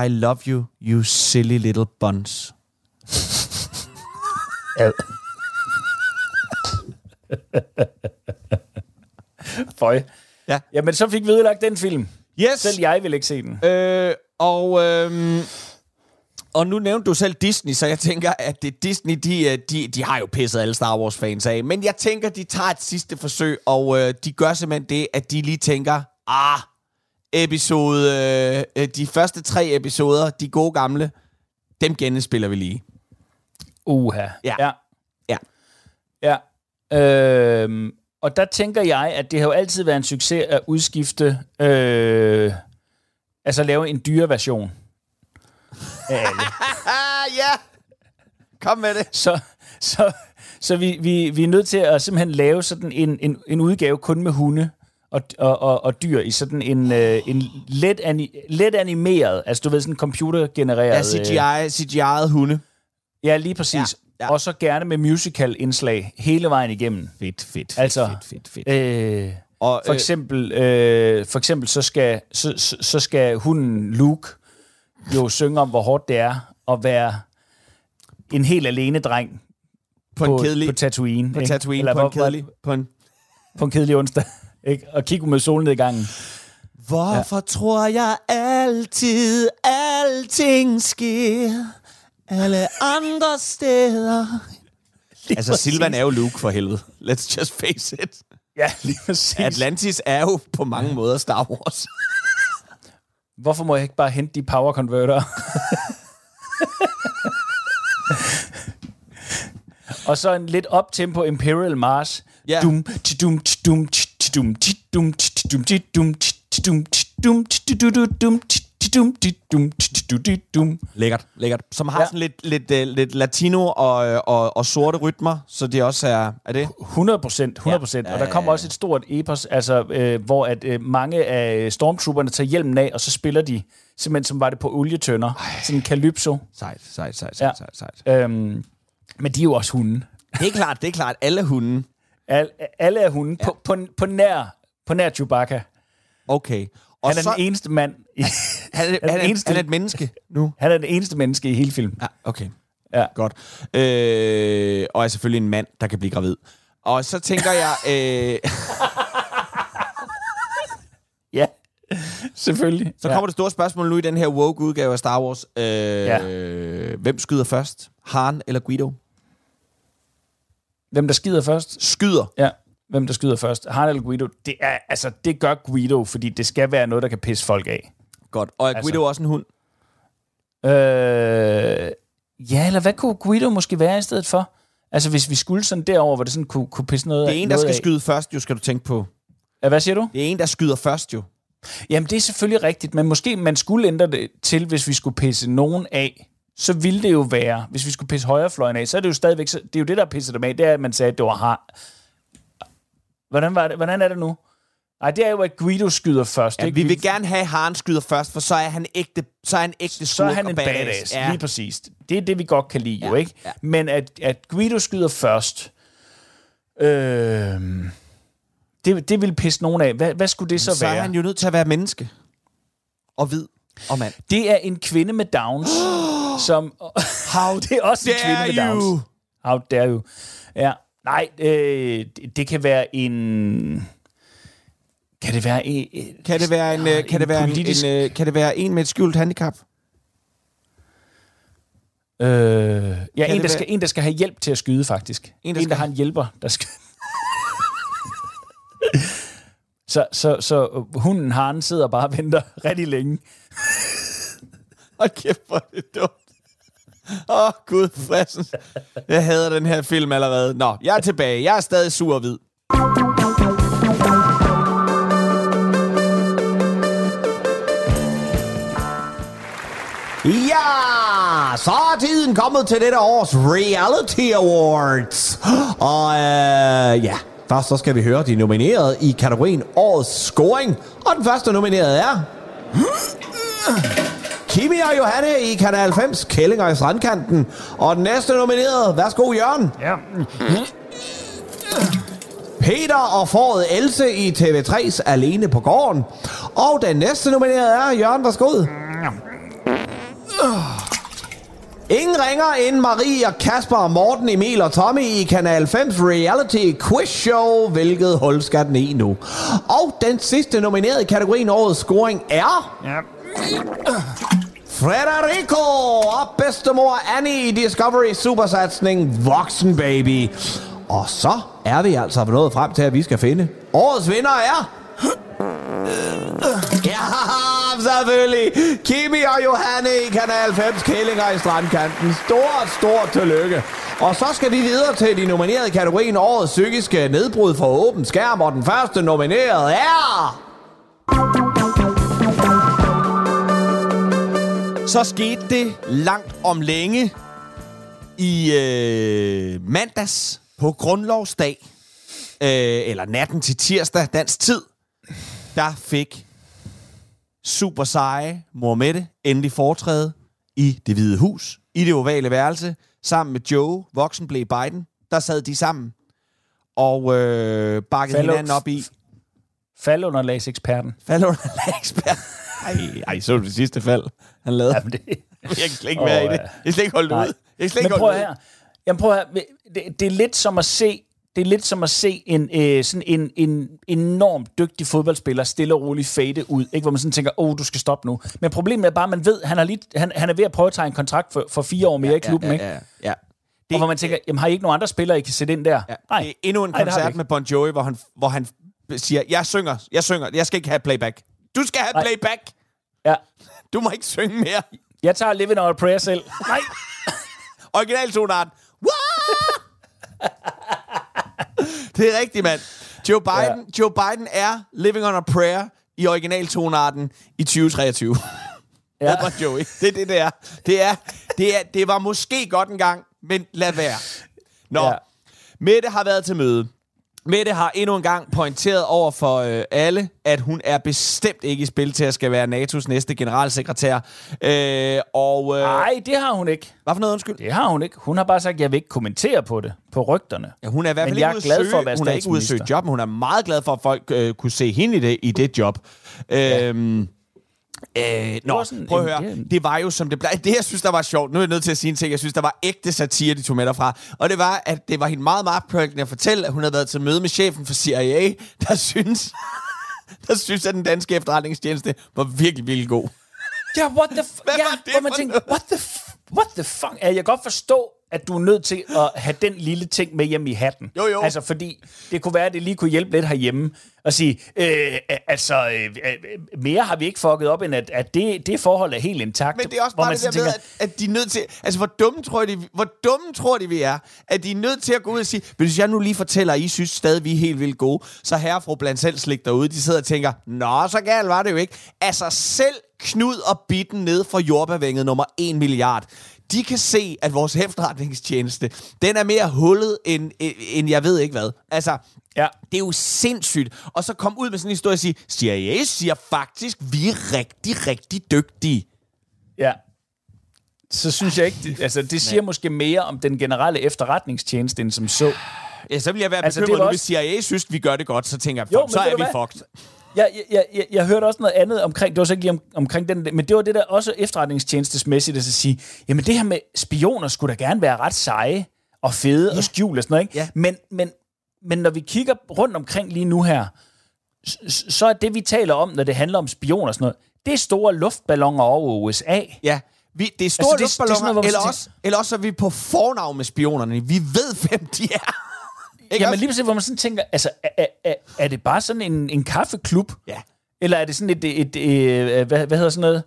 I love you, you silly little buns. Føj. Ja. Jamen, så fik vi ødelagt den film. Yes! Selv jeg vil ikke se den. Øh, og, øhm, og nu nævnte du selv Disney, så jeg tænker, at det Disney, de, øh, de, de har jo pisset alle Star Wars-fans af. Men jeg tænker, de tager et sidste forsøg, og øh, de gør simpelthen det, at de lige tænker, ah, episode, øh, øh, de første tre episoder, de gode gamle, dem genspiller vi lige. Uha. Ja. Ja. Ja. Ja. Øhm, og der tænker jeg, at det har jo altid været en succes at udskifte, øh, altså lave en dyre version af alle. Ja! Kom med det. Så, så, så vi, vi, vi er nødt til at simpelthen lave sådan en, en, en udgave kun med hunde og, og, og, og dyr i sådan en, øh, en let, ani, let animeret, altså du ved, sådan computergenereret. Ja, øh, CGI, hunde. Ja, lige præcis. Ja, Ja. Og så gerne med musical-indslag hele vejen igennem. Fedt, fedt, Altså, fedt, fedt, fedt. Øh, Og, for øh, eksempel, øh, for eksempel så, skal, så, så, så skal hunden Luke jo synge om, hvor hårdt det er at være en helt alene dreng på, på, en kedelig, på Tatooine. på ikke? Tatooine, Eller på en hvor- hvor- kedelig, på en På en kedelig onsdag. Ikke? Og kigge med solnedgangen. Hvorfor ja. tror jeg altid, alting sker alle andre steder? altså, Silvan er jo Luke for helvede. Let's just face it. Ja, lige præcis. Atlantis er jo på mange måder Star Wars. Hvorfor må jeg ikke bare hente de power converter? og så en lidt op-tempo Imperial Mars. Ja. Dum, tidum, tidum, tidum, tidum, tidum, tidum, tidum, tidum, tidududum, tidum, tidum, tidududum. Lækkert, lækkert. Som har Ja. ja. sådan lidt, lidt, uh, lidt latino og, øh, og, og sorte rytmer, så det også er... Er det? 100 procent, 100 procent. Ja, Og ja, der kommer ja, også et stort epos, altså, øh, hvor at, øh, mange af stormtrooperne tager hjelmen af, og så spiller de simpelthen som var det på olietønder. Sådan en calypso. Sejt, sejt, sejt, Ja. sejt, sejt, sejt. Øhm, men de er jo også hunde. Det er klart, det er klart. Alle hunde. Al, alle er hunde ja. på, på, på, nær, på nær Chewbacca. Okay. Og Han er så, den eneste mand. I, han, er, han, er, eneste- han er et menneske nu. han er den eneste menneske i hele filmen. Ja, okay. Ja. Godt. Øh, og er selvfølgelig en mand, der kan blive gravid. Og så tænker jeg... Øh, Ja, selvfølgelig. så kommer det store spørgsmål nu i den her woke-udgave af Star Wars. Øh, Ja. Hvem skyder først? Han eller Guido? Hvem der skider først? Skyder. Ja, hvem der skyder først. Han eller Guido? Det, er, altså, det gør Guido, fordi det skal være noget, der kan pisse folk af. Godt. Og er Altså- Guido også en hund? Øh, ja, eller hvad kunne Guido måske være i stedet for? Altså, hvis vi skulle sådan derover, hvor det sådan kunne, kunne pisse noget Det er en, der skal af. skyde først, jo, skal du tænke på. Ja, hvad siger du? Det er en, der skyder først, jo. Jamen, det er selvfølgelig rigtigt, men måske man skulle ændre det til, hvis vi skulle pisse nogen af, så ville det jo være, hvis vi skulle pisse højrefløjen af, så er det jo stadigvæk, så, det er jo det, der pisser dem af, det er, at man sagde, at det var har. Hvordan, var det, hvordan er det nu? Nej, det er jo, at Guido skyder først. Ja, ikke? vi vil gerne have, at Han skyder først, for så er han ægte, så er han ægte så er han en badass, Ja. lige præcis. Det er det, vi godt kan lide, ja, jo, ikke? ja. Men at, at Guido skyder først, øh, det, det vil pisse nogen af. Hvad, hvad skulle det så, så være? er han jo nødt til at være menneske. Og hvid. Og mand. Det er en kvinde med Downs, som... How det er også en kvinde med Downs. you. How dare you. Ja, nej, øh, det, det kan være en... Kan det være en... Kan det være en, øh, kan det være en, politisk- en, øh, kan det være en med et skjult handicap? Øh, ja, en det der, være- skal, en, der skal have hjælp til at skyde, faktisk. En, En, der, en, der skal- har en hjælper, der skal... så, så, så hunden Haren sidder bare og venter rigtig længe. Hold kæft, hvor er det dumt. Åh, oh, gud, frissen. Jeg hader den her film allerede. Nå, jeg er tilbage. Jeg er stadig sur og hvid. Ja, så er tiden kommet til dette års Reality Awards. Og øh, ja, først så skal vi høre de nominerede i kategorien Årets Scoring. Og den første nominerede er... Kimi og Johanne i Kanal 5's Kællinger i Strandkanten. Og den næste nominerede, værsgo Jørgen. Ja. Peter og foråret Else i TV3's Alene på gården. Og den næste nominerede er Jørgen, værsgo. Ingen ringer end Marie og Kasper og Morten, Emil og Tommy i Kanal 5's reality quiz show. Hvilket hul skal den i nu? Og den sidste nominerede i kategorien årets scoring er... ja. Frederico og bedstemor Annie i Discovery Supersatsning Voksen Baby. Og så er vi altså nået frem til, at vi skal finde årets vinder er... Ja, selvfølgelig. Kimi og Johanne i Kanal 5 Kællinger i Strandkanten. Stort, stort tillykke. Og så skal vi videre til de nominerede i kategorien Årets psykiske nedbrud for åben skærm. Og den første nomineret er... Så skete det langt om længe i øh, mandags på grundlovsdag, øh, eller natten til tirsdag, dansk tid, der fik super seje Mohammed endelig foretræde i det hvide hus, i det ovale værelse, sammen med Joe, voksen blev Biden. Der sad de sammen og øh, bakkede Fallo- hinanden op i. Faldunderlagseksperten. Fald under ekspert. Ej, ej, så det sidste fald, han lavede? Jamen, det, Jeg kan slet ikke være i det. ja. Jeg kan slet ikke holde det ud. Jeg kan slet ikke holde det her. Jamen prøv her. Det, det er lidt som at se det er lidt som at se en, øh, sådan en, en enormt dygtig fodboldspiller stille og roligt fade ud, ikke? hvor man sådan tænker, åh, oh, du skal stoppe nu. Men problemet er bare, at man ved, han, har lige, han, han er ved at prøve at tage en kontrakt for, for fire år mere i klubben. ja, ikke? ja, ja. og hvor man tænker, jamen har I ikke nogen andre spillere, I kan sætte ind der? Ja, Nej. Det er endnu en Nej, det koncert med Bon Jovi, hvor han, hvor han siger, jeg synger, jeg synger, jeg skal ikke have playback. Du skal have Nej. playback. Ja. Du må ikke synge mere. Jeg tager Living on a Prayer selv. Nej. Originaltonart. Det er rigtigt, mand. Joe Biden, ja. Joe Biden er Living on a Prayer i originaltonarten i 2023. Ja. Ja. Bon Jovi. Det er det, det er. Det, er, det, er, det var måske godt en gang, men lad være. Nå, ja. Mette har været til møde. Mette har endnu en gang pointeret over for øh, alle, at hun er bestemt ikke i spil til at skal være NATO's næste generalsekretær. Øh, og... Øh, Nej, det har hun ikke. hvad for noget, undskyld? Det har hun ikke. Hun har bare sagt, at jeg vil ikke kommentere på det, på rygterne. Ja, hun er i hvert fald ikke ude glad søge, for at være hun er ikke ude at søge job, men hun er meget glad for, at folk øh, kunne se hende i det, i det job. Ja. Øhm, Øh, nå, sådan prøv at høre. det en- Det var jo som det blev. Det, jeg synes, der var sjovt. Nu er jeg nødt til at sige en ting. Jeg synes, der var ægte satire, de tog med derfra. Og det var, at det var hende meget magtpålæggende at fortælle, at hun havde været til møde med chefen for CIA, der synes, der synes, at den danske efterretningstjeneste var virkelig, virkelig god. Ja, what the f- Hvad ja, var det hvor man noget? what the, what the fuck? Ja, jeg kan godt forstå, at du er nødt til at have den lille ting med hjem i hatten. Jo, jo. Altså, fordi det kunne være, at det lige kunne hjælpe lidt herhjemme og sige, øh, altså, øh, mere har vi ikke fucket op, end at, at det, det forhold er helt intakt. Men det er også bare det der så med, at, at de er nødt til... Altså, hvor dumme, tror de, hvor dumme tror de, vi er? At de er nødt til at gå ud og sige, hvis jeg nu lige fortæller, at I synes stadig, vi er helt vildt gode, så herre og fru blandt selv slik derude, de sidder og tænker, nå, så galt var det jo ikke. Altså, selv Knud og Bitten ned fra jordbærvænget nummer 1 milliard, de kan se, at vores efterretningstjeneste, den er mere hullet, end, end jeg ved ikke hvad. Altså, Ja. det er jo sindssygt. Og så kom ud med sådan en historie og sige, CIA siger faktisk, vi er rigtig, rigtig dygtige. Ja. Så synes jeg ikke, det, altså det siger måske mere om den generelle efterretningstjeneste, end som så. Ja, så vil jeg være Altså, altså, det bekymret var nu, hvis CIA synes, vi gør det godt, så tænker jeg, Jo, så er vi fucked. Jeg, jeg, jeg, jeg hørte også noget andet omkring, det var så ikke lige om, omkring den, men det var det der også efterretningstjenestesmæssigt, at sige, jamen det her med spioner skulle da gerne være ret seje og fede ja. og skjule og sådan noget, ikke? Ja. Men, men, men når vi kigger rundt omkring lige nu her, så er det, vi taler om, når det handler om spioner og sådan noget, det er store luftballoner over USA. Ja, vi, det er store Altså, det- det er sådan luftballoner, noget, eller, så også, eller også er vi på fornavn med spionerne. Vi ved, hvem de er. Ikke Jamen også? lige præcis, hvor man sådan tænker, altså, er, er, er, det bare sådan en, en kaffeklub? Ja. Eller er det sådan et, et, et, et hvad, hvad hedder sådan noget?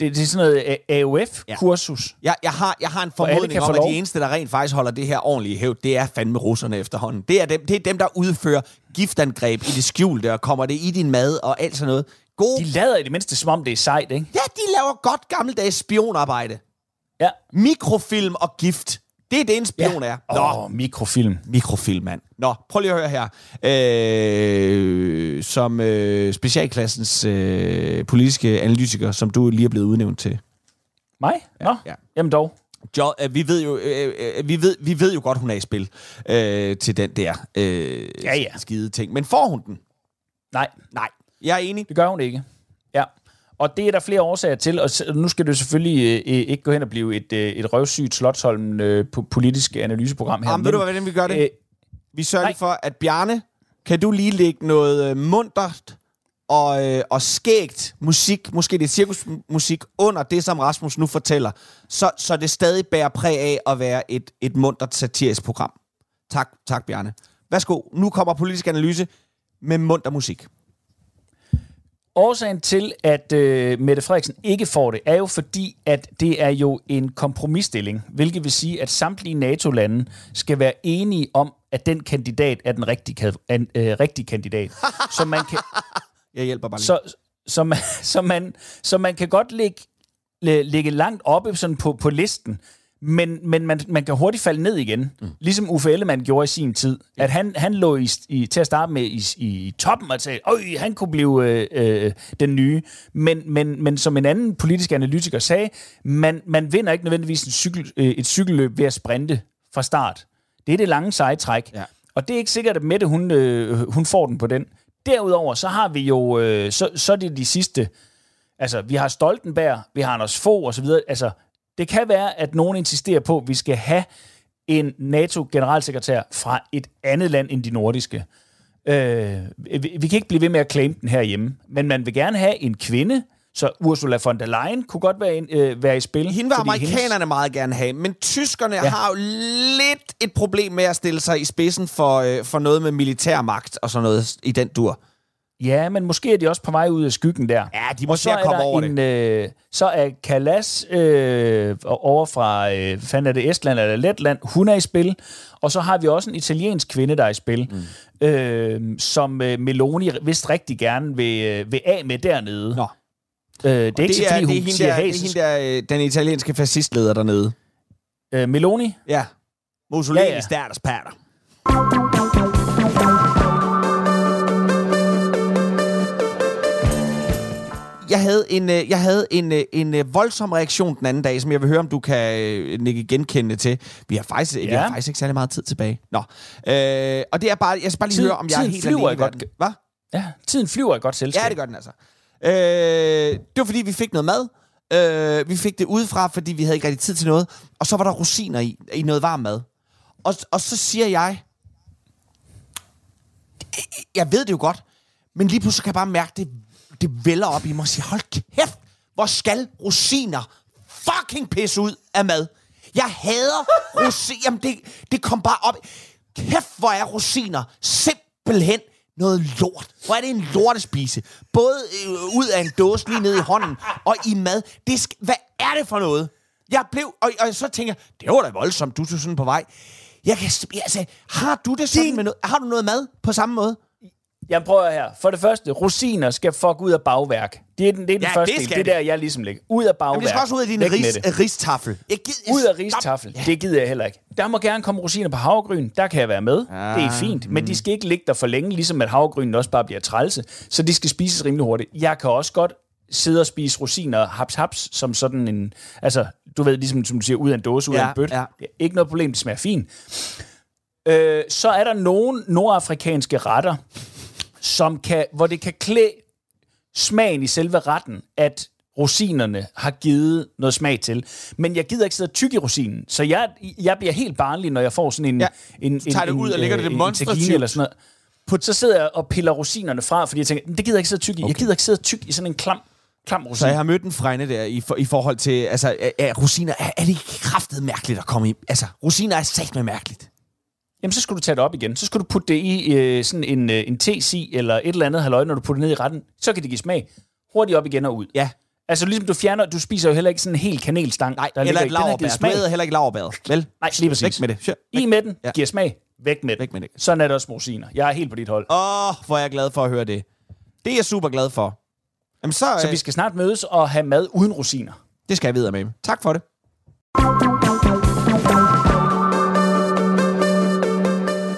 Det, det er sådan noget AOF-kursus. Jeg, jeg, har, jeg har en formodning om, at de eneste, der rent faktisk holder det her ordentligt i hævd, det er fandme russerne efterhånden. Det er dem, det er dem der udfører giftangreb i det skjulte, og kommer det i din mad og alt sådan noget. Gode. De lader i det mindste, som om det er sejt, ikke? Ja, de laver godt gammeldags spionarbejde. Ja. Mikrofilm og gift. Det er det, en spion er. Nå, oh, mikrofilm. mikrofilm, mand. Nå, prøv lige at høre her. Øh, som øh, specialklassens øh, politiske analytiker, som du lige er blevet udnævnt til. Mig? Nå, ja. jamen dog. Jo, øh, vi, ved jo, øh, øh, vi, ved, vi ved jo godt, hun er i spil øh, til den der øh, Ja, ja. skide ting. Men får hun den? Nej, Nej. Jeg er enig. det gør hun ikke. Og det er der flere årsager til, og nu skal det selvfølgelig øh, ikke gå hen og blive et, øh, et røvsygt Slottholm øh, po- politisk analyseprogram her. Jamen, ved du, hvordan vi gør det? Øh, Vi sørger nej. for, at Bjarne, kan du lige lægge noget øh, muntert og, øh, og skægt musik, måske det cirkusmusik, under det, som Rasmus nu fortæller, så, så det stadig bærer præg af at være et, et muntert satirisk program. Tak, tak Bjarne. Værsgo, nu kommer politisk analyse med munter musik. Årsagen til, at øh, Mette Frederiksen ikke får det, er jo fordi, at det er jo en kompromisstilling, hvilket vil sige, at samtlige NATO-lande skal være enige om, at den kandidat er den rigtige, an, øh, rigtige kandidat. så man kan, Jeg hjælper bare lige. så, så, man, så, man, så man kan godt ligge, ligge langt oppe sådan på, på listen, men, men man, man kan hurtigt falde ned igen. Mm. Ligesom Uffe Ellemann gjorde i sin tid. At han, han lå i, i, til at starte med i, i toppen og sagde, øj, han kunne blive øh, øh, den nye. Men, men, men som en anden politisk analytiker sagde, man, man vinder ikke nødvendigvis en cykel, øh, et cykelløb ved at sprinte fra start. Det er det lange seje træk. Ja. Og det er ikke sikkert, at Mette hun, øh, hun får den på den. Derudover, så har vi jo, øh, så, så er det de sidste, altså vi har Stoltenberg, vi har Anders Fogh og så videre. Altså, det kan være, at nogen insisterer på, at vi skal have en NATO-generalsekretær fra et andet land end de nordiske. Øh, vi, vi kan ikke blive ved med at claim den herhjemme, men man vil gerne have en kvinde, Så Ursula von der Leyen kunne godt være, en, øh, være i spil. Hende vil amerikanerne hendes- meget gerne have, men tyskerne ja. har jo lidt et problem med at stille sig i spidsen for, øh, for noget med militærmagt og sådan noget i den dur. Ja, men måske er de også på vej ud af skyggen der. Ja, de må og se så at er komme over en, øh, Så er Kalas øh, over fra, øh, fanden er det, Estland eller Letland, hun er i spil. Og så har vi også en italiensk kvinde, der er i spil, mm. øh, som øh, Meloni vist rigtig gerne vil, øh, vil af med dernede. Nå. Øh, det er ikke Det er, fordi det er hun hende, der, det er hende der, øh, den italienske fascistleder dernede. Øh, Meloni? Ja. Mussolini Ja, ja, patter. Jeg havde en, øh, jeg havde en, øh, en øh, voldsom reaktion den anden dag, som jeg vil høre, om du kan nikke genkende til. Vi har faktisk, ja. vi har faktisk ikke særlig meget tid tilbage. Nå. Øh, og det er bare, jeg skal bare lige Tiden- høre, om jeg er helt flyver alene godt-. Hvad? Ja, tiden flyver i godt selskab. Ja, det gør den altså. Øh, det var fordi, vi fik noget mad. Øh, vi fik det udefra, fordi vi havde ikke rigtig tid til noget. Og så var der rosiner i, i noget varm mad. Og, og så siger jeg, jeg ved det jo godt, men lige pludselig kan jeg bare mærke, det, det vælger op i mig og siger, hold kæft, hvor skal rosiner fucking pisse ud af mad. Jeg hader rosiner. Jamen, det, det kom bare op. Kæft, hvor er rosiner simpelthen noget lort. Hvor er det en lortespise. Både øh, ud af en dåse lige ned i hånden og i mad. Det sk- Hvad er det for noget? Jeg blev, og, og så tænker jeg, det var da voldsomt, du er sådan på vej. Jeg kan, altså, har du det sådan med noget? Har du noget mad på samme måde? Jeg prøver her. For det første, rosiner skal fuck ud af bagværk. Det er den, det er den Ja, første det del. Det er der, jeg ligesom ligger. Ud af bagværk. Jamen, det skal også ud af din ris, ristaffel. Jeg gider, Ud af ristaffel. Ja. Det gider jeg heller ikke. Der må gerne komme rosiner på havregryn. Der kan jeg være med. Ja. Det er fint. Men de skal ikke ligge der for længe, ligesom at havregrynen også bare bliver trælse. Så de skal spises rimelig hurtigt. Jeg kan også godt sidde og spise rosiner haps haps, som sådan en... Altså, du ved, ligesom som du siger, ud af en dåse, ud Ja, af en bøt. ja. Det er ikke noget problem, det smager fint. Øh, så er der nogle nordafrikanske retter, som kan, hvor det kan klæde smagen i selve retten, at rosinerne har givet noget smag til. Men jeg gider ikke sidde og tykke i rosinen, så jeg, jeg bliver helt barnlig, når jeg får sådan en... Ja. en, Så tager en, det ud og en, lægger øh, det en demonstrativt. tahini eller sådan noget. Put, så sidder jeg og piller rosinerne fra, fordi jeg tænker, "Men det gider jeg ikke sidde og tykke i. Okay. Jeg gider ikke sidde og tykke i sådan en klam, klam rosin. Så jeg har mødt en frænde der i, for, i forhold til, altså, er, er rosiner, er, er det ikke kraftet mærkeligt at komme i? Altså, rosiner er sagt med mærkeligt. Jamen, så skulle du tage det op igen. Så skulle du putte det i øh, sådan en, øh, en tesi eller et eller andet halløj, når du putter det ned i retten. Så kan det give smag. Hurtigt op igen og ud. Ja. Altså ligesom du fjerner, du spiser jo heller ikke sådan en hel kanelstang. Nej, der eller et laverbær. Du æder heller ikke laverbæret, vel? Nej, lige præcis. Væk med det. Sure. I med den, Ja. giver smag. Væk med det. Væk med det. Sådan er det også med rosiner. Jeg er helt på dit hold. Åh, oh, hvor er jeg glad for at høre det. Det er jeg super glad for. Jamen, så, Så øh, vi skal snart mødes og have mad uden rosiner. det skal jeg videre med. Tak for det.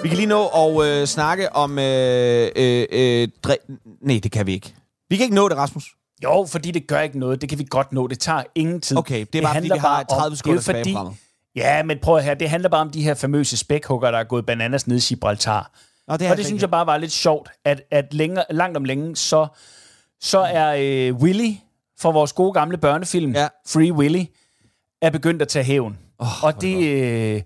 Vi kan lige nå at øh, snakke om... Øh, øh, øh, dre- Nej, det kan vi ikke. Vi kan ikke nå det, Rasmus. Jo, fordi det gør ikke noget. Det kan vi godt nå. Det tager ingen tid. Okay, det er bare, fordi handler vi har bare om- 30 sekunder det er tilbage i programmet. Ja, men prøv at høre. Det handler bare om de her famøse spækhugger, der er gået bananas ned i Gibraltar. Nå, det og det synes jeg bare var lidt sjovt, at, at længere, langt om længe, så, så er øh, Willy fra vores gode gamle børnefilm, Ja. Free Willy, er begyndt at tage hævn. Oh, og det, øh,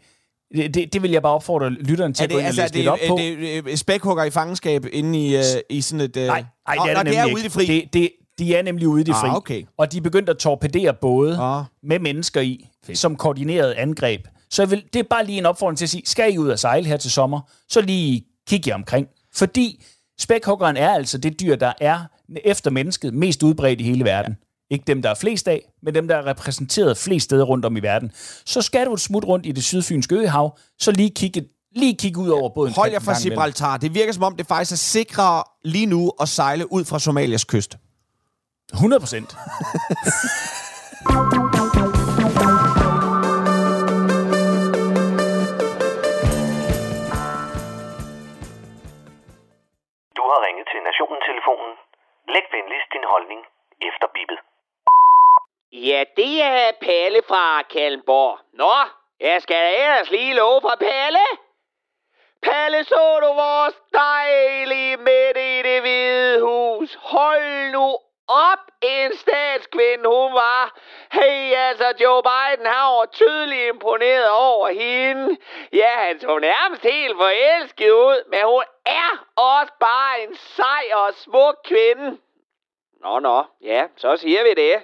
det, det, det vil jeg bare opfordre lytteren til Er at gå det, ind og altså, er læse lidt op på. det, er det øh, spækhugger i fangenskab inde i, øh, i sådan et... Øh... Nej, nej, det er nå, det det er ude i det fri. Det, det, de er nemlig ude i det Ah, fri. okay. Og de er begyndt at torpedere både Ah. med mennesker i, som koordineret angreb. Så jeg vil, det er bare lige en opfordring til at sige, skal I ud og sejle her til sommer, så lige kig jer omkring. Fordi spækhuggeren er altså det dyr, der er efter mennesket mest udbredt i hele verden. Ja. Ikke dem, der er flest af, men dem, der er repræsenteret flest steder rundt om i verden. Så skal du et smut rundt i det sydfynske øhav, så lige kigge, lige kigge ud over båden. Hold jer fra Gibraltar. Det virker som om, det faktisk er sikrere lige nu at sejle ud fra Somalias kyst. 100 procent. Du har ringet til Nationen-telefonen. Læg venligst din holdning efter bippet. Ja, det er Palle fra Kalmborg. Nå, jeg skal ellers lige love for Palle. Palle, så du vores dejlige midt i det hvide hus. Hold nu op, en statskvinde hun var. Hey, altså Joe Biden, har var tydeligt imponeret over hende. Ja, han så nærmest helt forelsket ud, men hun er også bare en sej og smuk kvinde. nå, nå. Ja, så siger vi det.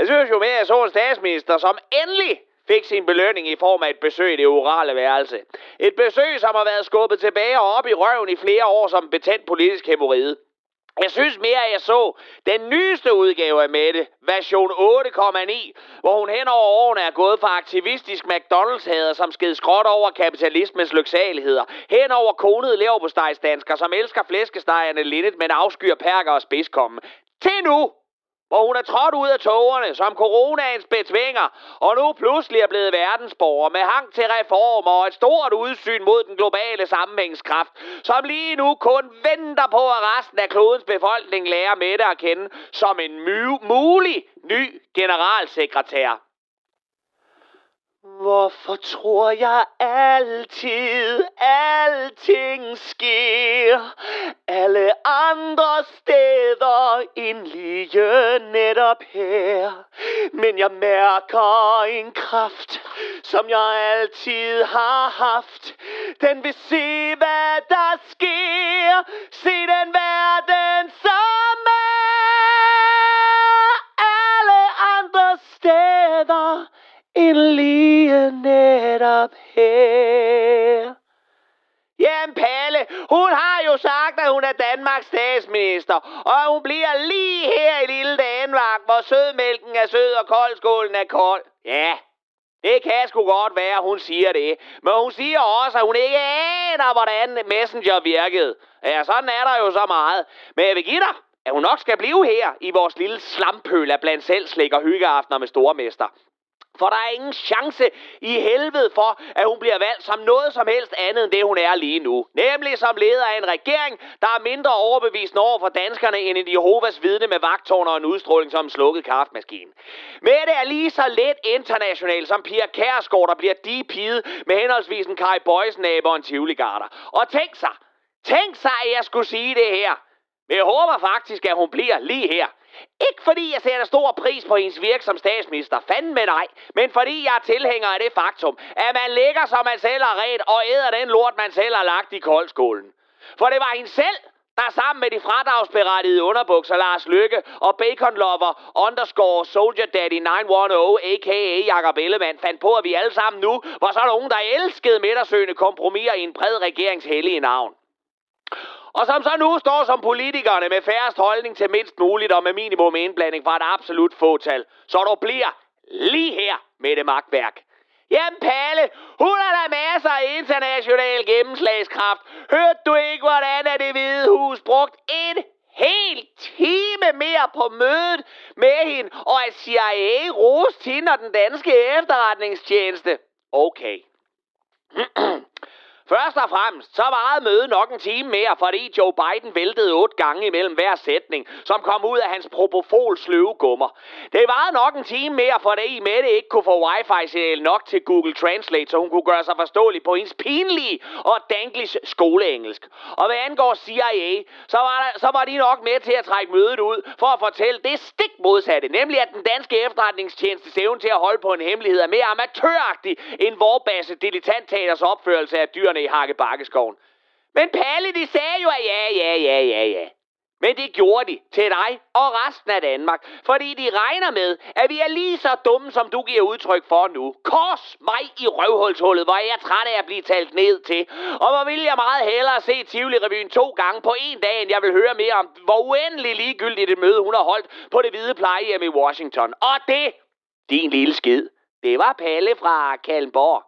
Jeg synes jo med, at jeg så en statsminister, som endelig fik sin belønning i form af et besøg i det orale værelse. Et besøg, som har været skubbet tilbage og op i røven i flere år som betændt politisk hemoride. Jeg synes mere, at jeg så den nyeste udgave af Mette, version 8,9, hvor hun hen over årene er gået fra aktivistisk McDonald's-hader, som sked skråt over kapitalismens lyksaligheder, hen over konede leverpostejsdansker, som elsker flæskestegerne lindet, men afskyer perker og spidskomme, til nu hvor hun er trådt ud af togerne som coronaens betvinger, og nu pludselig er blevet verdensborger med hang til reformer og et stort udsyn mod den globale sammenhængskraft, som lige nu kun venter på, at resten af klodens befolkning lærer med det at kende som en mulig ny generalsekretær. Hvorfor tror jeg altid, alting sker alle andre steder end lige netop her? Men jeg mærker en kraft, som jeg altid har haft. Den vil se, hvad der sker. Se den verden, som end lige netop her. Jamen Palle, hun har jo sagt, at hun er Danmarks statsminister, og hun bliver lige her i lille Danmark, hvor sødmælken er sød og koldskålen er kold. Ja, det kan sgu godt være, hun siger det. Men hun siger også, at hun ikke aner, hvordan Messenger virkede. Ja, sådan er der jo så meget. Men jeg vil give dig, at hun nok skal blive her i vores lille slampøl af blandt selv slik og hyggeaftener med stormester. For der er ingen chance i helvede for, at hun bliver valgt som noget som helst andet end det, hun er lige nu. Nemlig som leder af en regering, der er mindre overbevisende over for danskerne end en Jehovas vidne med vagtårner og en udstråling som en slukket kaffemaskine. Mette er lige så let international som Pia Kærsgaard, der bliver deepid med henholdsvis en Kai Boysen og en tivoli. Og tænk sig, tænk sig, at jeg skulle sige det her. Men jeg håber faktisk, at hun bliver lige her. Ikke fordi jeg sætter stor pris på hendes virke som statsminister, fanden med nej, men fordi jeg er tilhænger af det faktum, at man ligger som man selv har ret og æder den lort, man selv har lagt i koldskålen. For det var hende selv, der sammen med de fradragsberettigede underbukser Lars Lykke og Bacon Lover underscore Soldier Daddy 910, a.k.a. Jakob Ellemann, fandt på, at vi alle sammen nu var så nogen, der elskede midtersøgende kompromiser i en bred regeringshellige navn. Og som så nu står som politikerne med færrest holdning til mindst muligt og med minimum indblanding fra et absolut fåtal, så du bliver lige her med det magtværk. Jamen Palle, hun har da masser af international gennemslagskraft. Hørte du ikke, hvordan er det hvide hus brugt en hel time mere på mødet med hende, og at CIA roste hende og den danske efterretningstjeneste? Okay. Først og fremmest, så varede mødet nok en time mere, fordi Joe Biden væltede otte gange imellem hver sætning, som kom ud af hans propofol sløvegummer. Det varede nok en time mere, fordi Mette ikke kunne få wifi-signal nok til Google Translate, så hun kunne gøre sig forståelig på hendes pinlige og danglish skoleengelsk. Og hvad angår CIA, så var, der, så var de nok med til at trække mødet ud for at fortælle det stik modsatte, nemlig at den danske efterretningstjeneste evne til at holde på en hemmelighed er mere amatøragtig end vorbasse dilettanttaters opførelse af dyrene i Hakkebakkeskoven. Men Palle, de sagde jo, at ja, ja, ja, ja, ja. Men det gjorde de til dig og resten af Danmark, fordi de regner med, at vi er lige så dumme, som du giver udtryk for nu. Kors mig i røvhulshullet, hvor jeg er træt af at blive talt ned til. Og hvor vil jeg meget hellere se Tivoli-revyen to gange på en dag, end jeg vil høre mere om, hvor uendelig ligegyldigt det møde, hun har holdt på det hvide plejehjem i Washington. Og det, din lille skid, det var Palle fra Kalmborg.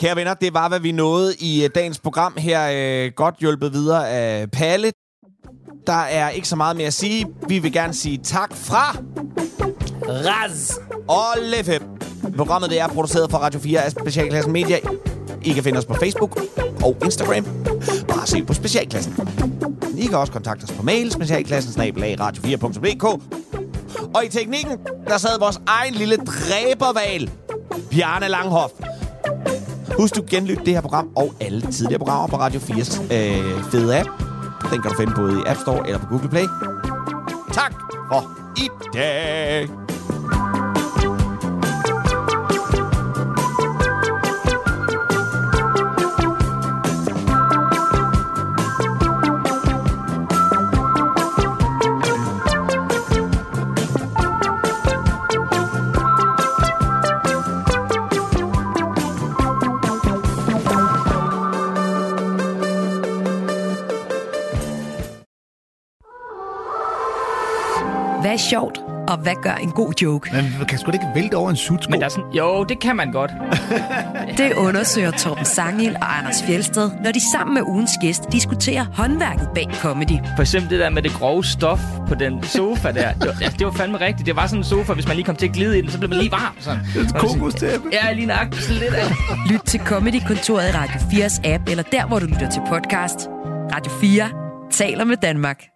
Kære venner, det var, hvad vi nåede i øh, dagens program her. Øh, godt hjulpet videre af Palle. Der er ikke så meget mere at sige. Vi vil gerne sige tak fra... Raz! Og Leffe. Programmet det er produceret for Radio 4 af Specialklassen Media. I kan finde os på Facebook og Instagram. Bare se på Specialklassen. I kan også kontakte os på mail, specialklassen radio4.dk. Og i teknikken, der sad vores egen lille dræberval, Bjarne Langhoff. Husk, du genlytte det her program og alle tidligere programmer på Radio 4's øh, fede app. Den kan du finde både i App Store eller på Google Play. Tak for i dag. Er sjovt, og hvad gør en god joke? Man kan sgu da ikke vælte over en sutsko. Men der er sådan, jo, det kan man godt. Det undersøger Torben Sangil og Anders Fjelsted, når de sammen med ugens gæst diskuterer håndværket bag comedy. For eksempel det der med det grove stof på den sofa der. Det var, altså, det var fandme rigtigt. Det var sådan en sofa, hvis man lige kom til at glide i den, så blev man lige varm. Sådan. Kokostæppe. Ja, lige nøjagtigt lidt af. Lyt til Comedy-kontoret i Radio 4's app, eller der, hvor du lytter til podcast. Radio 4 taler med Danmark.